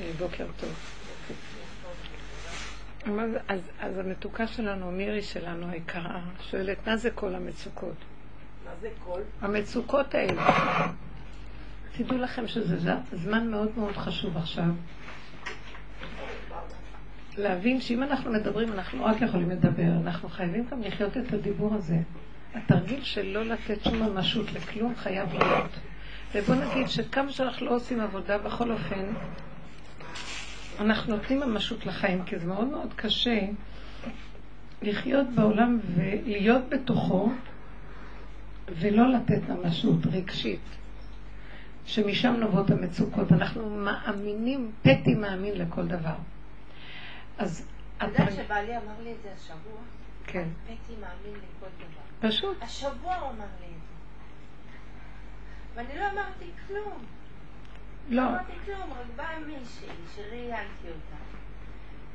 אה, בוקר טוב. אז, אז המתוקה שלנו, מירי שלנו היקרה, שואלת, מה זה כל המצוקות? מה זה כל? המצוקות האלה. תדעו לכם שזה זמן מאוד מאוד חשוב עכשיו. להבין שאם אנחנו מדברים, אנחנו רק יכולים לדבר, אנחנו חייבים גם לחיות את הדיבור הזה. התרגיל של לא לתת שום ממשות לכלום חייב להיות. ובוא נגיד שכמה שאנחנו לא עושים עבודה, בכל אופן, אנחנו נותנים ממשות לחיים, כי זה מאוד מאוד קשה לחיות בעולם ולהיות בתוכו ולא לתת ממשות רגשית, שמשם נובעות המצוקות. אנחנו מאמינים, פטי מאמין לכל דבר. אז... אתה יודע שבעלי אמר לי את זה השבוע? כן. פטי מאמין לכל דבר. פשוט. השבוע הוא אמר לי את זה. ואני לא אמרתי כלום. לא. לא אמרתי כלום, רק באה מישהי שראיינתי אותה,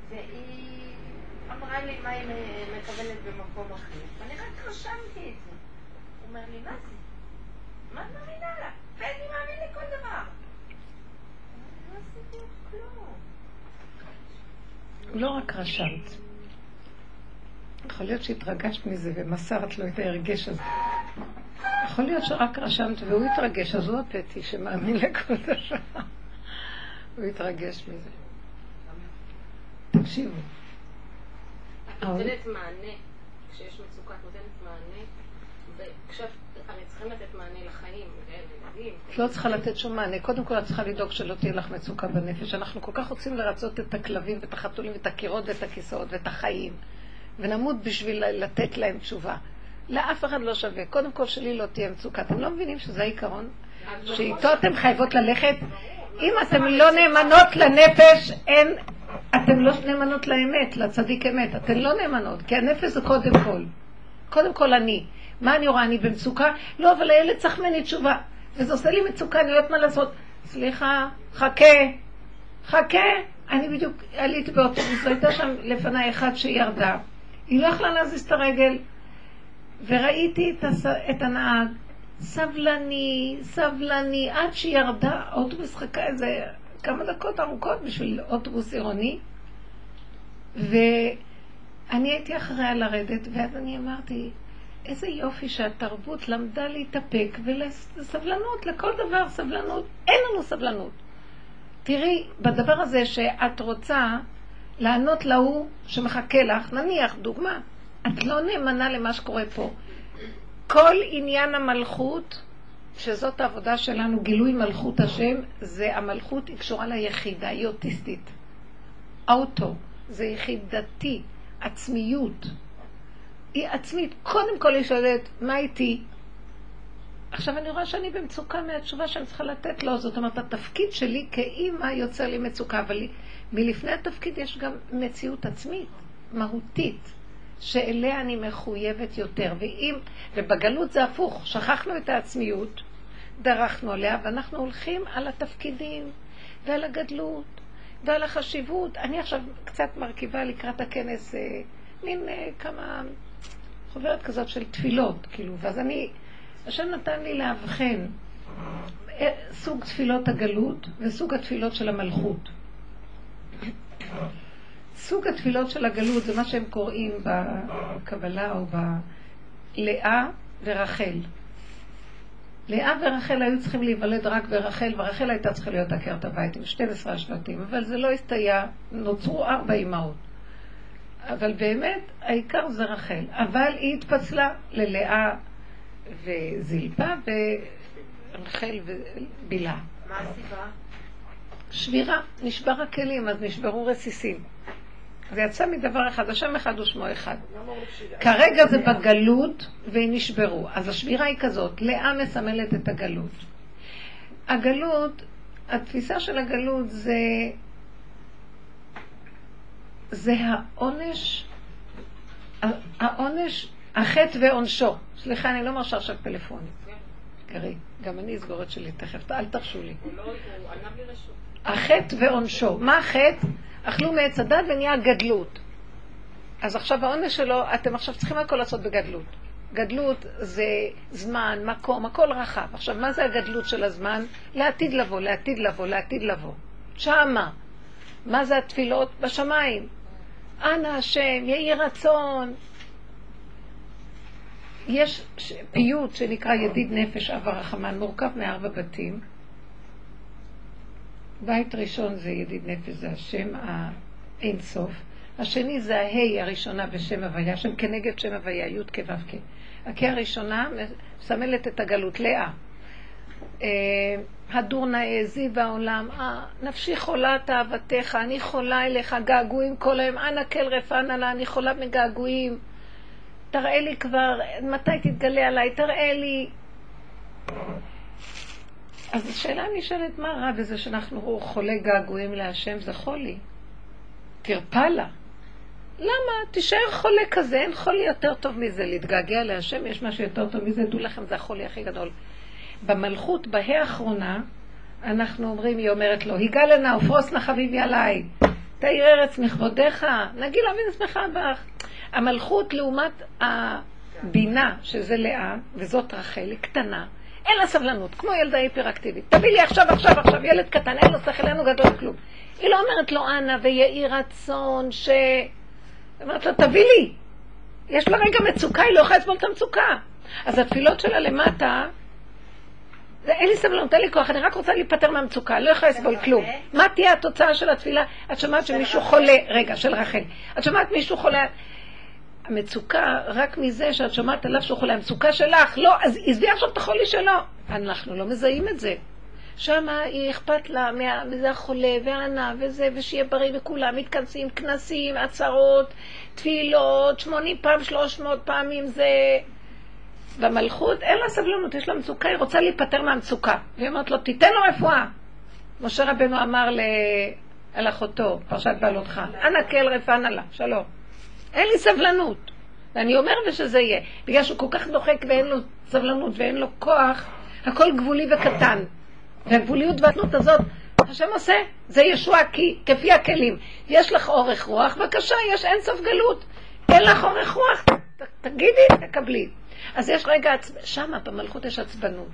והיא אמרה לי מה היא מקבלת במקום אחר, ואני רק רשמתי את זה. הוא אומר לי, מה זה? מה את מאמינה לה? ואני מאמין לכל דבר. לא. לא רק רשמת. יכול להיות שהתרגשת מזה ומסרת לו את ההרגש הזה. יכול להיות שרק רשמת והוא התרגש, אז הוא הפטי שמאמין לכל דבר. הוא התרגש מזה. תקשיבו. את נותנת מענה, כשיש מצוקה את נותנת מענה, הרי צריכים לתת מענה לחיים, לילדים. את לא צריכה לתת שום מענה. קודם כל את צריכה לדאוג שלא תהיה לך מצוקה בנפש. אנחנו כל כך רוצים לרצות את הכלבים ואת החתולים ואת הקירות ואת הכיסאות ואת החיים, ונמות בשביל לתת להם תשובה. לאף אחד לא שווה. קודם כל שלי לא תהיה מצוקה. אתם לא מבינים שזה העיקרון? שאיתו אתן חייבות ללכת? אם אתן לא נאמנות לנפש, אין... אתן לא נאמנות לאמת, לצדיק אמת. אתן לא נאמנות, כי הנפש זה קודם כל. קודם כל אני. מה אני רואה? אני במצוקה? לא, אבל הילד צריך ממני תשובה. וזה עושה לי מצוקה, אני לא יודעת מה לעשות. סליחה, חכה, חכה. אני בדיוק עליתי באוטובוס, והייתה שם לפניי אחת שירדה. היא לא יכלה להזיז את הרגל. וראיתי את, הס... את הנהג, סבלני, סבלני, עד שירדה, האוטובוס חכה איזה כמה דקות ארוכות בשביל אוטובוס עירוני, ואני הייתי אחריה לרדת, ואז אני אמרתי, איזה יופי שהתרבות למדה להתאפק ולסבלנות, לכל דבר סבלנות. אין לנו סבלנות. תראי, בדבר הזה שאת רוצה לענות להוא שמחכה לך, נניח, דוגמה, את לא נאמנה למה שקורה פה. כל עניין המלכות, שזאת העבודה שלנו, גילוי מלכות השם, זה המלכות היא קשורה ליחידה, היא אוטיסטית. אוטו, זה יחידתי, עצמיות. היא עצמית. קודם כל היא שואלת, מה איתי? עכשיו אני רואה שאני במצוקה מהתשובה שאני צריכה לתת לו, זאת אומרת, התפקיד שלי כאימא יוצר לי מצוקה, אבל מלפני התפקיד יש גם מציאות עצמית, מהותית. שאליה אני מחויבת יותר. ואם, ובגלות זה הפוך, שכחנו את העצמיות, דרכנו עליה, ואנחנו הולכים על התפקידים ועל הגדלות ועל החשיבות. אני עכשיו קצת מרכיבה לקראת הכנס אה, מין אה, כמה חוברת כזאת של תפילות, כאילו, ואז אני, השם נתן לי לאבחן אה, סוג תפילות הגלות וסוג התפילות של המלכות. סוג התפילות של הגלות זה מה שהם קוראים בקבלה או בלאה ורחל. לאה ורחל היו צריכים להיוולד רק ברחל, ורחל הייתה צריכה להיות עקרת הבית עם 12 השבטים, אבל זה לא הסתייע, נוצרו ארבע אמהות. אבל באמת, העיקר זה רחל. אבל היא התפצלה ללאה וזלפה ורחל ובילה. מה הסיבה? שבירה, נשבר הכלים, אז נשברו רסיסים. זה יצא מדבר אחד, השם אחד ושמו אחד. כרגע זה בגלות והם נשברו. אז השבירה היא כזאת, לאה מסמלת את הגלות. הגלות, התפיסה של הגלות זה, זה העונש, העונש, החטא ועונשו. סליחה, אני לא מרשה עכשיו פלאפונים. קרי, גם אני אסגור את שלי תכף, אל תרשו לי. לא. החטא ועונשו. מה החטא? אכלו מעץ הדת ונהיה גדלות. אז עכשיו העונש שלו, אתם עכשיו צריכים הכל לעשות בגדלות. גדלות זה זמן, מקום, הכל רחב. עכשיו, מה זה הגדלות של הזמן? לעתיד לבוא, לעתיד לבוא, לעתיד לבוא. שמה. מה זה התפילות? בשמיים. אנא השם, יהי רצון. יש פיוט שנקרא ידיד נפש אב הרחמן, מורכב מארבע בתים. בית ראשון זה ידיד נפש, זה השם האין סוף. השני זה ההי הראשונה בשם הוויה, שם כנגד שם הוויה, י' כו' כ'. הכי הראשונה מסמלת את הגלות, לאה. אה, הדור נאה, זיו העולם, אה, נפשי חולה תאוותך, אני חולה אליך, געגועים כל היום, אנא כל רפאנה לה, אני חולה מגעגועים. תראה לי כבר, מתי תתגלה עליי, תראה לי. אז השאלה נשאלת, מה רע בזה שאנחנו חולי געגועים להשם? זה חולי. תרפא לה. למה? תישאר חולה כזה, אין חולי יותר טוב מזה. להתגעגע להשם, יש משהו יותר טוב מזה, דעו לכם, זה החולי הכי גדול. במלכות, בהא האחרונה, אנחנו אומרים, היא אומרת לו, ופרוס נא חביבי עליי, תאיר ארץ מכבודיך, נגילה ונשמחה בך. המלכות לעומת הבינה, שזה לאה, וזאת רחל, היא קטנה, אין לה סבלנות, כמו ילדה היפראקטיבית. תביא לי עכשיו, עכשיו, עכשיו, ילד קטן, אין לו שכל, אין לו גדול כלום. היא לא אומרת לו, אנא, ויהי רצון ש... היא אומרת לו, תביא לי. יש לה רגע מצוקה, היא לא יכולה לסבול את המצוקה. אז התפילות שלה למטה, זה, אין לי סבלנות, אין לי כוח, אני רק רוצה להיפטר מהמצוקה, לא יכולה לסבול כלום. מה תהיה התוצאה של התפילה? את שומעת שמישהו חולה, רגע, של רחל. את שומעת מישהו חולה, המצוקה רק מזה שאת שומעת עליו שהוא חולה, המצוקה שלך, לא, אז עזבי עכשיו את החולי שלו. אנחנו לא מזהים את זה. שם היא אכפת לה מזה החולה והענה וזה, ושיהיה בריא וכולם מתכנסים, כנסים, עצרות, תפילות, שמונים פעם, שלוש מאות פעמים זה... במלכות אין לה סבלנות, יש לה מצוקה, היא רוצה להיפטר מהמצוקה. והיא אומרת לו, תיתן לו רפואה. משה רבנו אמר ל... על אחותו, פרשת בעלותך, אנא כל רפאנה לה, שלום. אין לי סבלנות. ואני אומר ושזה יהיה. בגלל שהוא כל כך דוחק ואין לו סבלנות ואין לו כוח, הכל גבולי וקטן. והגבוליות והתנות הזאת, השם עושה, זה ישוע כי, כפי הכלים. יש לך אורך רוח, בבקשה, יש אין סוף גלות. אין לך אורך רוח, ת, תגידי, תקבלי. אז יש רגע, שמה במלכות יש עצבנות.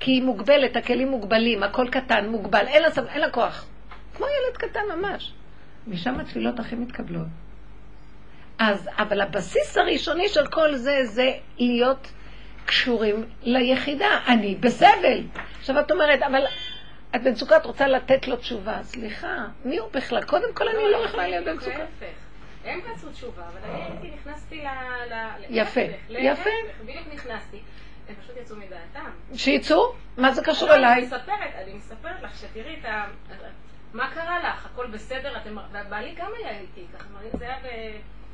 כי היא מוגבלת, הכלים מוגבלים, הכל קטן, מוגבל, אין לה, אין לה כוח. כמו ילד קטן ממש. משם התפילות הכי מתקבלות. אז, אבל הבסיס הראשוני של כל זה, זה להיות קשורים ליחידה. אני בסבל. עכשיו את אומרת, אבל את במצוקה, את רוצה לתת לו תשובה. סליחה, מי הוא בכלל? קודם כל אני לא יכולה להיות במצוקה. הם רצו תשובה, אבל אני הייתי, נכנסתי ל... יפה, יפה. בדיוק נכנסתי. הם פשוט יצאו מדעתם. שיצאו? מה זה קשור אליי? אני מספרת, אני מספרת לך שתראי את ה... מה קרה לך? הכל בסדר? אתם... ובעלי גם היה איתי, ככה, זה היה ב...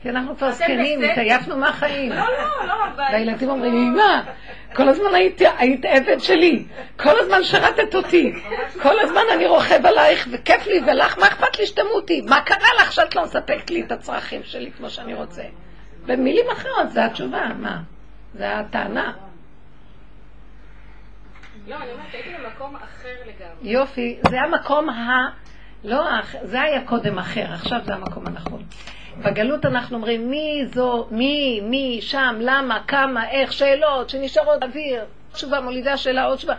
כי אנחנו כבר זקנים, התעייפנו מהחיים. לא, לא, לא. והילדים אומרים, אמא, כל הזמן היית עבד שלי, כל הזמן שרתת אותי, כל הזמן אני רוכב עלייך וכיף לי ולך, מה אכפת לי שתמותי? מה קרה לך שאת לא מספקת לי את הצרכים שלי כמו שאני רוצה? במילים אחרות, זו התשובה, מה? זו הטענה. לא, אני אומרת, הייתי במקום אחר לגמרי. יופי, זה המקום ה... לא, זה היה קודם אחר, עכשיו זה המקום הנכון. בגלות אנחנו אומרים מי זו, מי, מי, שם, למה, כמה, איך, שאלות שנשארות באוויר. תשובה מולידה שאלה, עוד תשובה.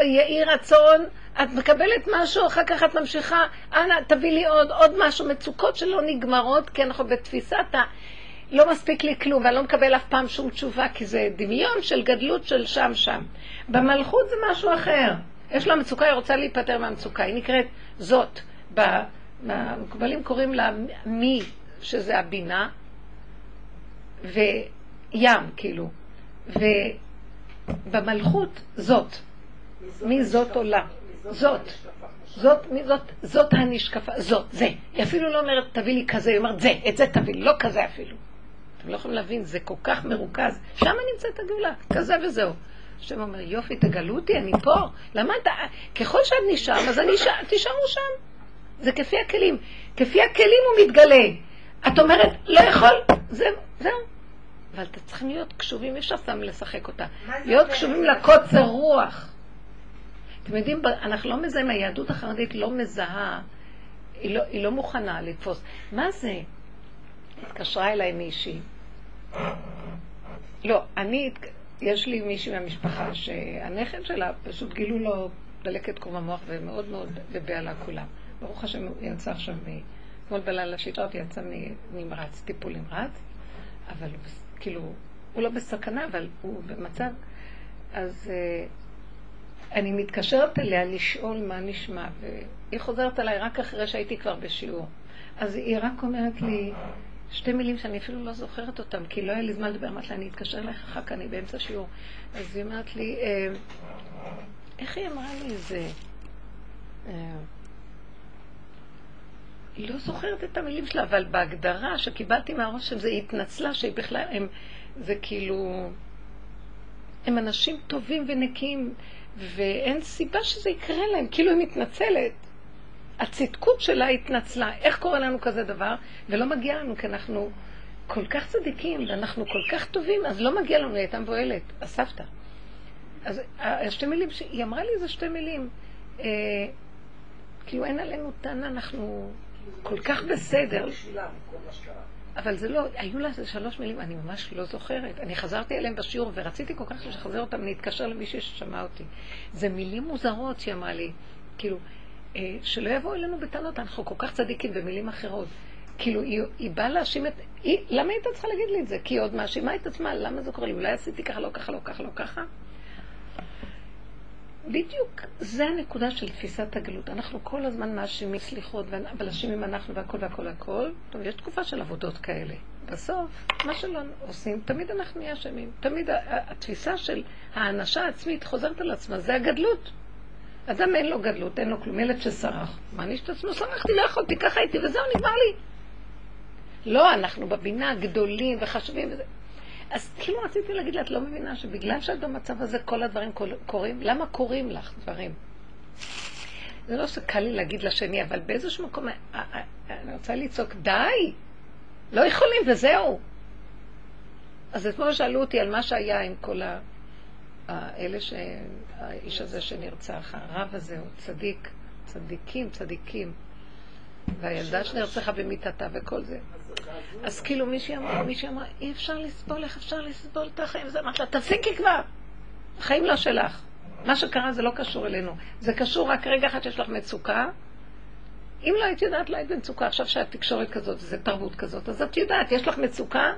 יהי רצון, את מקבלת משהו, אחר כך את ממשיכה, אנא, תביא לי עוד, עוד משהו, מצוקות שלא נגמרות, כי אנחנו בתפיסת ה... לא מספיק לי כלום, ואני לא מקבל אף פעם שום תשובה, כי זה דמיון של גדלות של שם שם. במלכות זה משהו אחר. יש לה מצוקה, היא רוצה להיפטר מהמצוקה, היא נקראת זאת. במקובלים קוראים לה מי, שזה הבינה, וים, כאילו. ובמלכות זאת. מי זאת עולה? זאת. זאת, מי זאת? זאת הנשקפה, זאת, זה. היא אפילו לא אומרת, תביא לי כזה, היא אומרת, זה, את זה תביא לי, לא כזה אפילו. אתם לא יכולים להבין, זה כל כך מרוכז. שם נמצאת הגאולה, כזה וזהו. השם אומר, יופי, תגלו אותי, אני פה. למה אתה, ככל שאת נשאר, אז אני ש... תישארו שם. זה כפי הכלים. כפי הכלים הוא מתגלה. את אומרת, לא יכול, זהו, זהו. אבל אתם צריכים להיות קשובים, אי אפשר סתם לשחק אותה. להיות קשובים לקוצר רוח. אתם יודעים, אנחנו לא מזהים, היהדות החרדית לא מזהה, היא לא, היא לא מוכנה לתפוס. מה זה? התקשרה אליי מישהי. לא, אני, יש לי מישהי מהמשפחה שהנכד שלה, פשוט גילו לו דלקת קרום המוח ומאוד מאוד בבהלה כולם. ברוך השם, הוא יצא עכשיו מ... אתמול בלילה שיטה אותי, יצא מנמרץ, טיפול נמרץ, אבל הוא, כאילו, הוא לא בסכנה, אבל הוא במצב... אז uh, אני מתקשרת אליה לשאול מה נשמע, והיא חוזרת אליי רק אחרי שהייתי כבר בשיעור. אז היא רק אומרת לי שתי מילים שאני אפילו לא זוכרת אותן, כי לא היה לי זמן לדבר. אמרתי לה, אני אתקשר אליך אחר כך, אני באמצע שיעור. אז היא אמרת לי, אה, איך היא אמרה לי זה? אה, לא זוכרת את המילים שלה, אבל בהגדרה שקיבלתי מהראש של זה, התנצלה שהיא בכלל, הם, זה כאילו, הם אנשים טובים ונקיים, ואין סיבה שזה יקרה להם, כאילו היא מתנצלת. הצדקות שלה התנצלה. איך קורה לנו כזה דבר? ולא מגיע לנו, כי אנחנו כל כך צדיקים, ואנחנו כל כך טובים, אז לא מגיע לנו, היא הייתה מבוהלת, הסבתא. אז השתי מילים, היא אמרה לי זה שתי מילים. אה, כאילו אין עלינו טענה, אנחנו כל כך בסדר. אבל זה לא, היו לה שלוש מילים, אני ממש לא זוכרת. אני חזרתי אליהם בשיעור ורציתי כל כך לשחזר אותם, להתקשר למישהי ששמע אותי. זה מילים מוזרות שהיא אמרה לי, כאילו, אה, שלא יבואו אלינו בטענות, אנחנו כל כך צדיקים במילים אחרות. כאילו, היא, היא באה להאשים את... היא, למה היא הייתה צריכה להגיד לי את זה? כי היא עוד מאשימה את עצמה, למה זה קורה לי? אולי עשיתי ככה, לא ככה, לא ככה, לא ככה? בדיוק, זה הנקודה של תפיסת הגלות. אנחנו כל הזמן מאשימים סליחות, אבל אשמים אנחנו והכל והכל והכל. טוב, יש תקופה של עבודות כאלה. בסוף, מה שלא עושים, תמיד אנחנו נהיה אשמים. תמיד התפיסה של האנשה העצמית חוזרת על עצמה, זה הגדלות. אדם אין לו גדלות, אין לו כלום, ילד שסרח. אני את עצמו? סרחתי, לא יכולתי, ככה הייתי, וזהו, נגמר לי. לא, אנחנו בבינה גדולים וחשובים וזה. אז כאילו רציתי להגיד לה, את לא מבינה שבגלל שאת במצב הזה כל הדברים קורים? למה קורים לך דברים? זה לא שקל לי להגיד לשני, אבל באיזשהו מקום, אה, אה, אני רוצה לצעוק, די! לא יכולים, וזהו. אז אתמול שאלו אותי על מה שהיה עם כל ה... אלה ש... האיש הזה שנרצח, הרב הזה הוא צדיק, צדיקים, צדיקים. והילדה שנרצחה במיטתה וכל זה. אז כאילו מישהי אמרה, מישהי אמרה, אי אפשר לסבול, איך אפשר לסבול את החיים? אז אמרת לה, תפסיקי כבר, החיים לא שלך. מה שקרה זה לא קשור אלינו. זה קשור רק רגע אחד שיש לך מצוקה. אם לא היית יודעת, לא היית במצוקה. עכשיו שהתקשורת כזאת, זה תרבות כזאת, אז את יודעת, יש לך מצוקה,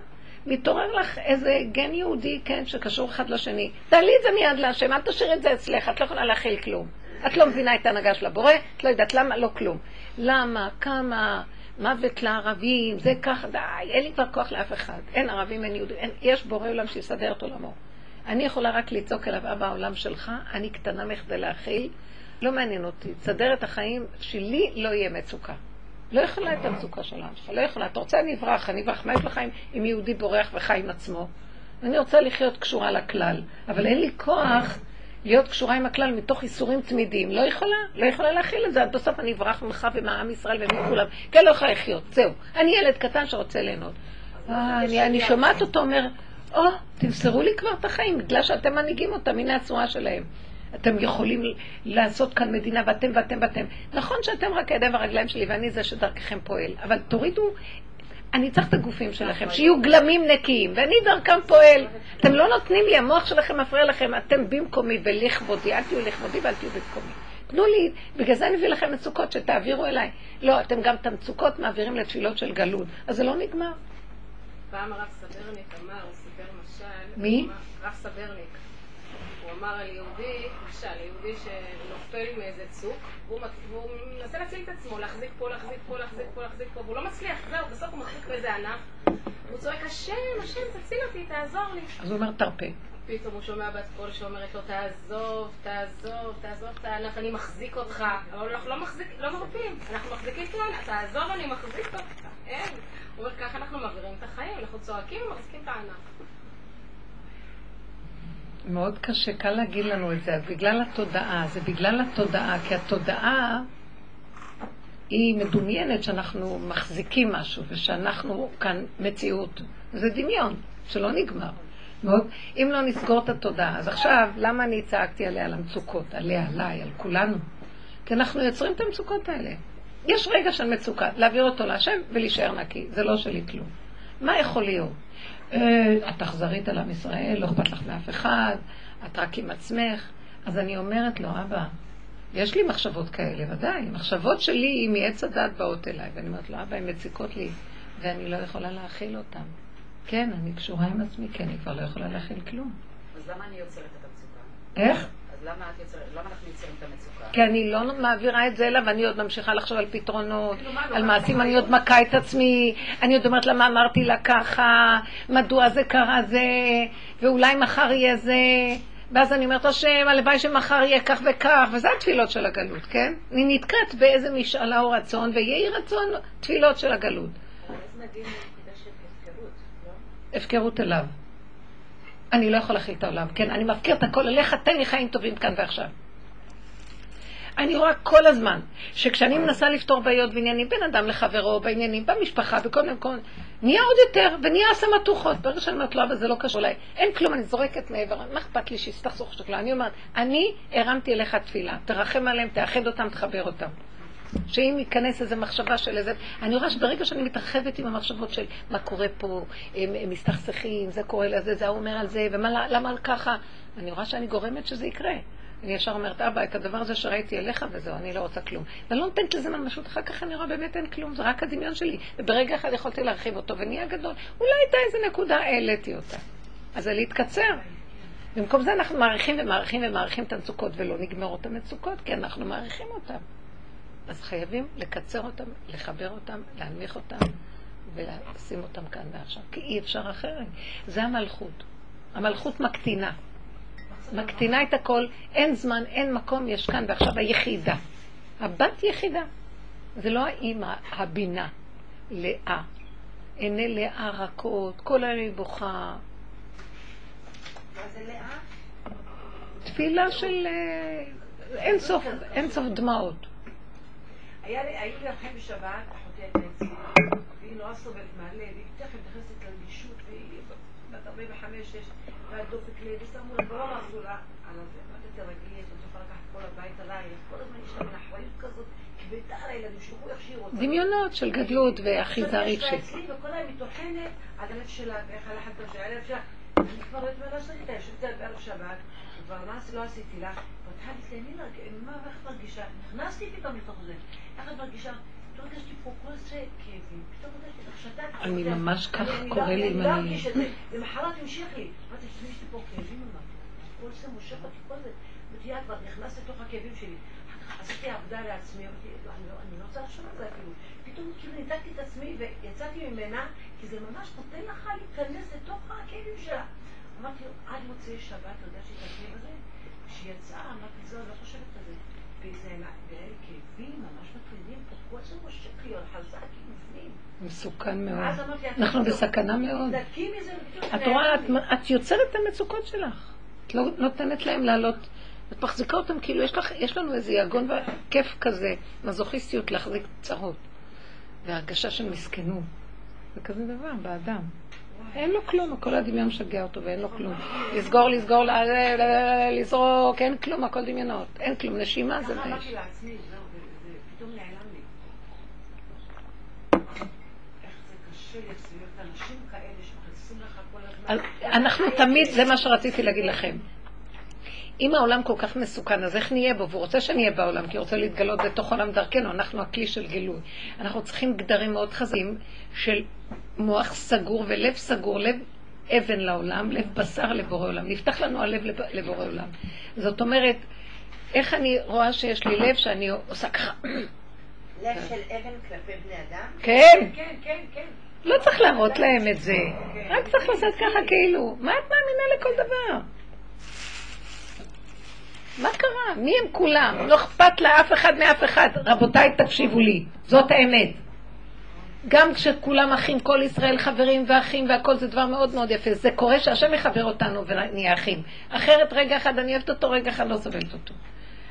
מתעורר לך איזה גן יהודי, כן, שקשור אחד לשני. תעלי את זה מיד להשם, אל תשאיר את זה אצלך, את לא יכולה להכיל כלום. את לא מבינה את ההנהגה של הבורא, את לא יודעת למה, לא כלום. למה, כמה, מוות לערבים, זה ככה, די, אין לי כבר כוח לאף אחד. אין ערבים, אין יהודים, אין, יש בורא עולם שיסדר את עולמו. אני יכולה רק לצעוק אליו, אבא, העולם שלך, אני קטנה מכדי להכיל, לא מעניין אותי. תסדר את החיים, שלי לא יהיה מצוקה. לא יכולה את המצוקה של העם שלך, לא יכולה. אתה רוצה, אני אברח, אני אברח. מה יש לך אם יהודי בורח וחי עם עצמו? אני רוצה לחיות קשורה לכלל, אבל אין לי כוח להיות קשורה עם הכלל מתוך איסורים תמידיים. לא יכולה, לא יכולה להכיל את זה. עד בסוף אני אברח ממך ומעם ישראל ומכולם. כן, לא יכולה לחיות, זהו. אני ילד קטן שרוצה ליהנות. אה, אני שומעת אותו אומר, או, תמסרו לי כבר את החיים, בגלל שאתם מנהיגים אותם, הנה הצורה שלהם. אתם יכולים לעשות כאן מדינה, ואתם ואתם ואתם. נכון שאתם רק הידיים והרגליים שלי, ואני זה שדרככם פועל, אבל תורידו אני צריך את הגופים שלכם, שיהיו גלמים נקיים, ואני דרכם פועל. אתם לא נותנים לי, המוח שלכם מפריע לכם, אתם במקומי ולכבודי, אל תהיו לכבודי ואל תהיו במקומי. תנו לי, בגלל זה אני מביא לכם מצוקות שתעבירו אליי. לא, אתם גם את המצוקות מעבירים לתפילות של גלות, אז זה לא נגמר. פעם הרב סברניק אמר, הוא סיפר משל, מי? הרב סברניק. הוא אמר על יהודי, למשל, יהודי שנופל מאיזה צוק, והוא מנסה להציל את עצמו, להחזיק פה, להחזיק פה, להחזיק פה, להחזיק פה, והוא לא מצליח, זהו, בסוף הוא מחזיק באיזה ענף, הוא צועק, השם, השם, תציל אותי, תעזור לי. אז הוא אומר, תרפה. פתאום הוא שומע בת קול שאומרת לו, תעזוב, תעזוב, תעזוב את הענף, אני מחזיק אותך. אבל אנחנו לא מחזיק, לא מרפים, אנחנו מחזיקים את הענף, תעזוב, אני מחזיק אותך. אין. הוא אומר, ככה אנחנו מעבירים את החיים, אנחנו צועקים ומחזיקים את הענף. מאוד קשה, קל להגיד לנו את זה, בגלל התודעה, זה בגלל התודעה, כי התודעה היא מדומיינת שאנחנו מחזיקים משהו ושאנחנו כאן מציאות. זה דמיון, שלא נגמר. מאוד. אם לא נסגור את התודעה, אז עכשיו, למה אני צעקתי עליה, על המצוקות, עליה, עליי, על כולנו? כי אנחנו יוצרים את המצוקות האלה. יש רגע של מצוקה, להעביר אותו להשם ולהישאר נקי, זה לא שלי כלום. מה יכול להיות? אה, את אכזרית על עם ישראל, לא אכפת לך מאף אחד, את רק עם עצמך. אז אני אומרת לו, אבא, יש לי מחשבות כאלה, ודאי. מחשבות שלי מעץ הדת באות אליי, ואני אומרת לו, אבא, הן מציקות לי, ואני לא יכולה להכיל אותן. כן, אני קשורה עם עצמי, כי אני כבר לא יכולה להכיל כלום. אז למה אני יוצרת את המצוקה? איך? אז למה את יוצרת, למה אנחנו יוצרים את המצוקה? כי אני לא מעבירה את זה אליו, ואני עוד ממשיכה לחשוב על פתרונות, על מעשים, אני עוד מכה את עצמי, אני עוד אומרת למה אמרתי לה ככה, מדוע זה קרה זה, ואולי מחר יהיה זה, ואז אני אומרת, השם, הלוואי שמחר יהיה כך וכך, וזה התפילות של הגלות, כן? אני נתקעת באיזה משאלה או רצון, ויהי רצון תפילות של הגלות. לא? הפקרות אליו. אני לא יכול להכיל את העולם, כן? אני מפקיר את הכל אליך, תן לי חיים טובים כאן ועכשיו. אני רואה כל הזמן, שכשאני מנסה לפתור בעיות ועניינים בין אדם לחברו, בעניינים, במשפחה, בכל מקום, נהיה עוד יותר, ונהיה סמטוחות. ברגע שאני אומרת לו, אבל זה לא קשור אליי, אין כלום, אני זורקת מעבר, מה אכפת לי שיסתכסוך שתכלה? אני אומרת, אני הרמתי אליך תפילה, תרחם עליהם, תאחד אותם, תחבר אותם. שאם ייכנס איזה מחשבה של איזה... אני רואה שברגע שאני מתרחבת עם המחשבות של מה קורה פה, הם, הם מסתכסכים, זה קורה לזה, זה ההוא אומר על זה, ולמה ככה, אני רואה שאני גורמת שזה יקרה. אני ישר אומרת, אבא, את הדבר הזה שראיתי אליך וזהו, אני לא רוצה כלום. ואני לא נותנת לזה ממשות, אחר כך אני רואה באמת אין כלום, זה רק הדמיון שלי. וברגע אחד יכולתי להרחיב אותו ונהיה גדול. אולי הייתה איזה נקודה, העליתי אותה. אז זה להתקצר. במקום זה אנחנו מעריכים ומעריכים ומעריכים את המצוקות ולא נגמרות המצוקות, כי אנחנו מעריכים אותן. אז חייבים לקצר אותם, לחבר אותם, להנמיך אותם ולשים אותם כאן ועכשיו, כי אי אפשר אחרת. זה המלכות. המלכות מקטינה. מקטינה את הכל, אין זמן, אין מקום, יש כאן ועכשיו היחידה. הבת יחידה. זה לא האימא, הבינה, לאה. עיני לאה רכות, כל היום היא בוכה. מה זה לאה? תפילה של אה, אין סוף, אין סוף דמעות. היה לי, לכם בשבת, אחותי הייתה אצלי, והיא נורא סובלת מהלב, היא תכף נכנסת לרגישות, והיא בת 45-6, והדופק לב, ושמו לה, ולא עשו לה על הזה, אמרתי, תרגלי, את תוכל לקחת כל הבית עלייך, כל הזמן יש לה מין אחריות כזאת, כבדה על הילדים, שילכו איך שהיא רוצה. דמיונות של גדלות ואחיזה רגשית. אצלי, וכל היום היא טוחנת על הלב שלה, ואיך הלכת טוב שלה, הלב שלה. אני כבר לא יודעת מה לעשות איתה, יושבת על בערב שבת, כבר מה לא עשיתי לה, פתחה לי, תהני לה, מה, איך מרגישה? נכנסתי פתאום לתוך זה. את שתקתי. אני ממש כך קורה לא- לי אם אני לא אני- את. למחרת המשיך לי. אמרתי, תשמעי, יש לי פה כאבים, אמרתי. כל זה מושך אותי, כל זה. יד, כבר נכנסת לתוך הכאבים שלי. עשיתי עבודה לעצמי, לא, אני לא- לא רוצה לחשוב על זה אפילו. פתאום כאילו ניתקתי את עצמי ויצאתי ממנה, כי זה ממש נותן לך להיכנס לתוך הכאבים שלה. אמרתי, עד מוצאי שבת, אתה יודע שהיא תכיר בזה? כשהיא יצאה, אמרתי, זהו, אני לא חושבת על זה. מסוכן מאוד. אנחנו לא- בסכנה מאוד. את רואה, את יוצרת את המצוקות שלך. את לא נותנת להם לעלות. את מחזיקה אותם כאילו יש, לך, יש לנו איזה יגון וכיף כזה, מזוכיסטיות להחזיק צרות. והרגשה של מסכנות. זה כזה דבר באדם. אין לו כלום, כל הדמיון משגע אותו ואין לו כלום. לסגור, לסגור, לזרוק, אין כלום, הכל דמיונות. אין כלום, נשימה זה. אז אנחנו תמיד, זה מה שרציתי להגיד לכם. אם העולם כל כך מסוכן, אז איך נהיה בו? והוא רוצה שנהיה בעולם, כי הוא רוצה להתגלות בתוך עולם דרכנו, אנחנו הכלי של גילוי. אנחנו צריכים גדרים מאוד חזקים של מוח סגור ולב סגור, לב אבן לעולם, לב בשר לבורא עולם. נפתח לנו הלב לב- לבורא עולם. זאת אומרת, איך אני רואה שיש לי לב שאני עושה ככה, לב של אבן כלפי בני אדם? כן, כן, כן, כן. לא צריך להראות להם את זה, רק צריך לעשות ככה כאילו. מה את מאמינה לכל דבר? מה קרה? מי הם כולם? לא אכפת לאף אחד מאף אחד. רבותיי, תקשיבו לי, זאת האמת. גם כשכולם אחים, כל ישראל חברים ואחים והכל זה דבר מאוד מאוד יפה. זה קורה שהשם יחבר אותנו ונהיה אחים. אחרת רגע אחד אני אוהבת אותו, רגע אחד לא סובלת אותו.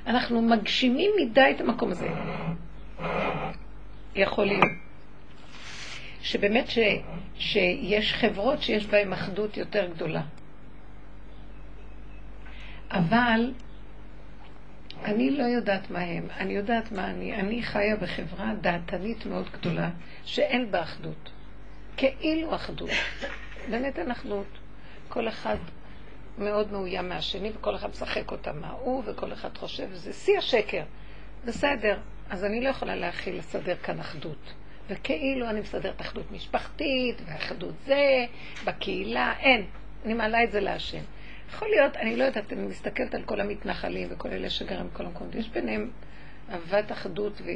אנחנו מגשימים מדי את המקום הזה. יכול להיות. שבאמת ש, שיש חברות שיש בהן אחדות יותר גדולה. אבל אני לא יודעת מה הם, אני יודעת מה אני. אני חיה בחברה דעתנית מאוד גדולה, שאין בה אחדות. כאילו אחדות. באמת אין אחדות. כל אחד מאוד מאוים מהשני, וכל אחד משחק אותה מההוא, וכל אחד חושב, זה שיא השקר. בסדר, אז אני לא יכולה להכיל לסדר כאן אחדות. וכאילו אני מסדרת אחדות משפחתית, ואחדות זה, בקהילה, אין. אני מעלה את זה להשם. יכול להיות, אני לא יודעת, אני מסתכלת על כל המתנחלים וכל אלה שגרים בכל המקומות, יש ביניהם אהבת אחדות, ו...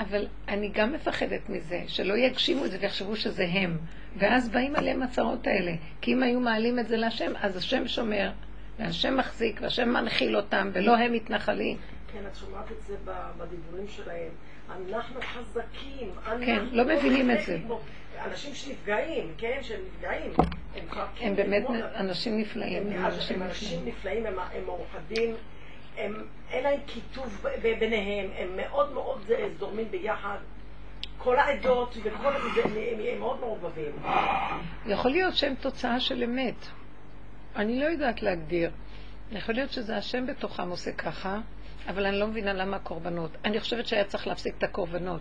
אבל אני גם מפחדת מזה, שלא יגשימו את זה ויחשבו שזה הם. ואז באים עליהם הצרות האלה. כי אם היו מעלים את זה להשם, אז השם שומר, והשם מחזיק, והשם מנחיל אותם, ולא הם מתנחלים. כן, את שומעת את זה בדיבורים שלהם. אנחנו חזקים. כן, לא מבינים את זה. אנשים שנפגעים, כן, שהם נפגעים. הם באמת אנשים נפלאים. הם אנשים נפלאים, הם מאוחדים. אין להם קיטוב ביניהם, הם מאוד מאוד זורמים ביחד. כל העדות וכל זה, הם מאוד מעורבבים. יכול להיות שהם תוצאה של אמת. אני לא יודעת להגדיר. יכול להיות שזה השם בתוכם עושה ככה, אבל אני לא מבינה למה הקורבנות. אני חושבת שהיה צריך להפסיק את הקורבנות.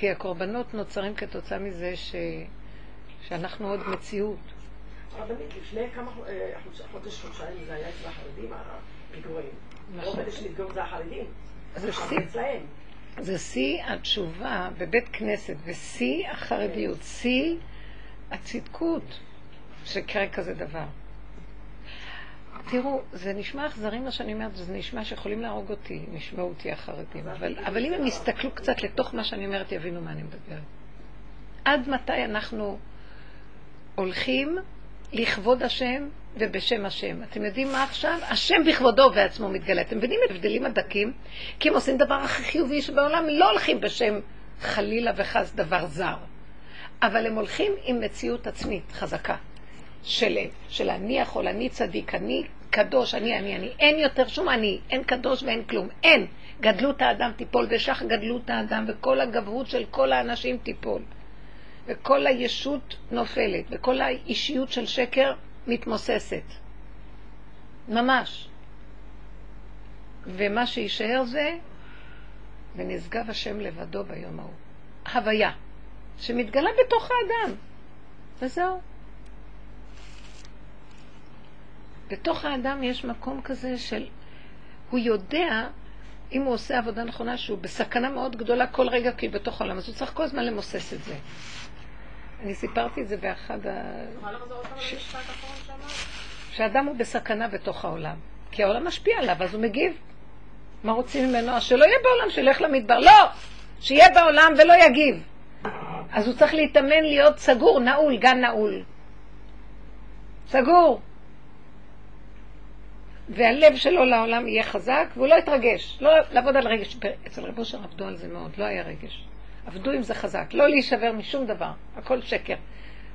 כי הקורבנות נוצרים כתוצאה מזה ש... שאנחנו עוד מציאות. רבנית, לפני כמה אה, חודש, חודשיים זה היה אצל החרדים, הפיגועים. רוב אלה שנפגעו זה החרדים. זה שיא. זה שיא התשובה בבית כנסת, ושיא החרדיות, שיא הצדקות שקרה כזה דבר. תראו, זה נשמע אכזרי מה שאני אומרת, זה נשמע שיכולים להרוג אותי, נשמעו אותי החרדים, אבל, אבל אם הם יסתכלו קצת לתוך מה שאני אומרת, יבינו מה אני מדברת. עד מתי אנחנו הולכים לכבוד השם ובשם השם. אתם יודעים מה עכשיו? השם בכבודו ובעצמו מתגלה. אתם מבינים את ההבדלים הדקים? כי הם עושים דבר הכי חיובי שבעולם, לא הולכים בשם חלילה וחס דבר זר. אבל הם הולכים עם מציאות עצמית חזקה. של, של אני יכול, אני צדיק, אני קדוש, אני, אני, אני. אין יותר שום אני, אין קדוש ואין כלום. אין. גדלות האדם תיפול, ושך גדלות האדם, וכל הגבהות של כל האנשים תיפול. וכל הישות נופלת, וכל האישיות של שקר מתמוססת. ממש. ומה שיישאר זה, ונשגב השם לבדו ביום ההוא. הוויה, שמתגלה בתוך האדם. וזהו. בתוך האדם יש מקום כזה של... הוא יודע, אם הוא עושה עבודה נכונה, שהוא בסכנה מאוד גדולה כל רגע, כי בתוך העולם, אז הוא צריך כל הזמן למוסס את זה. אני סיפרתי את זה באחד ה... שאדם הוא בסכנה בתוך העולם. כי העולם משפיע עליו, אז הוא מגיב. מה רוצים ממנו? שלא יהיה בעולם, שילך למדבר. לא! שיהיה בעולם ולא יגיב. אז הוא צריך להתאמן להיות סגור, נעול, גן נעול. סגור. והלב שלו לעולם יהיה חזק, והוא לא יתרגש. לא לעבוד על רגש. אצל רבו אושר עבדו על זה מאוד, לא היה רגש. עבדו עם זה חזק, לא להישבר משום דבר, הכל שקר.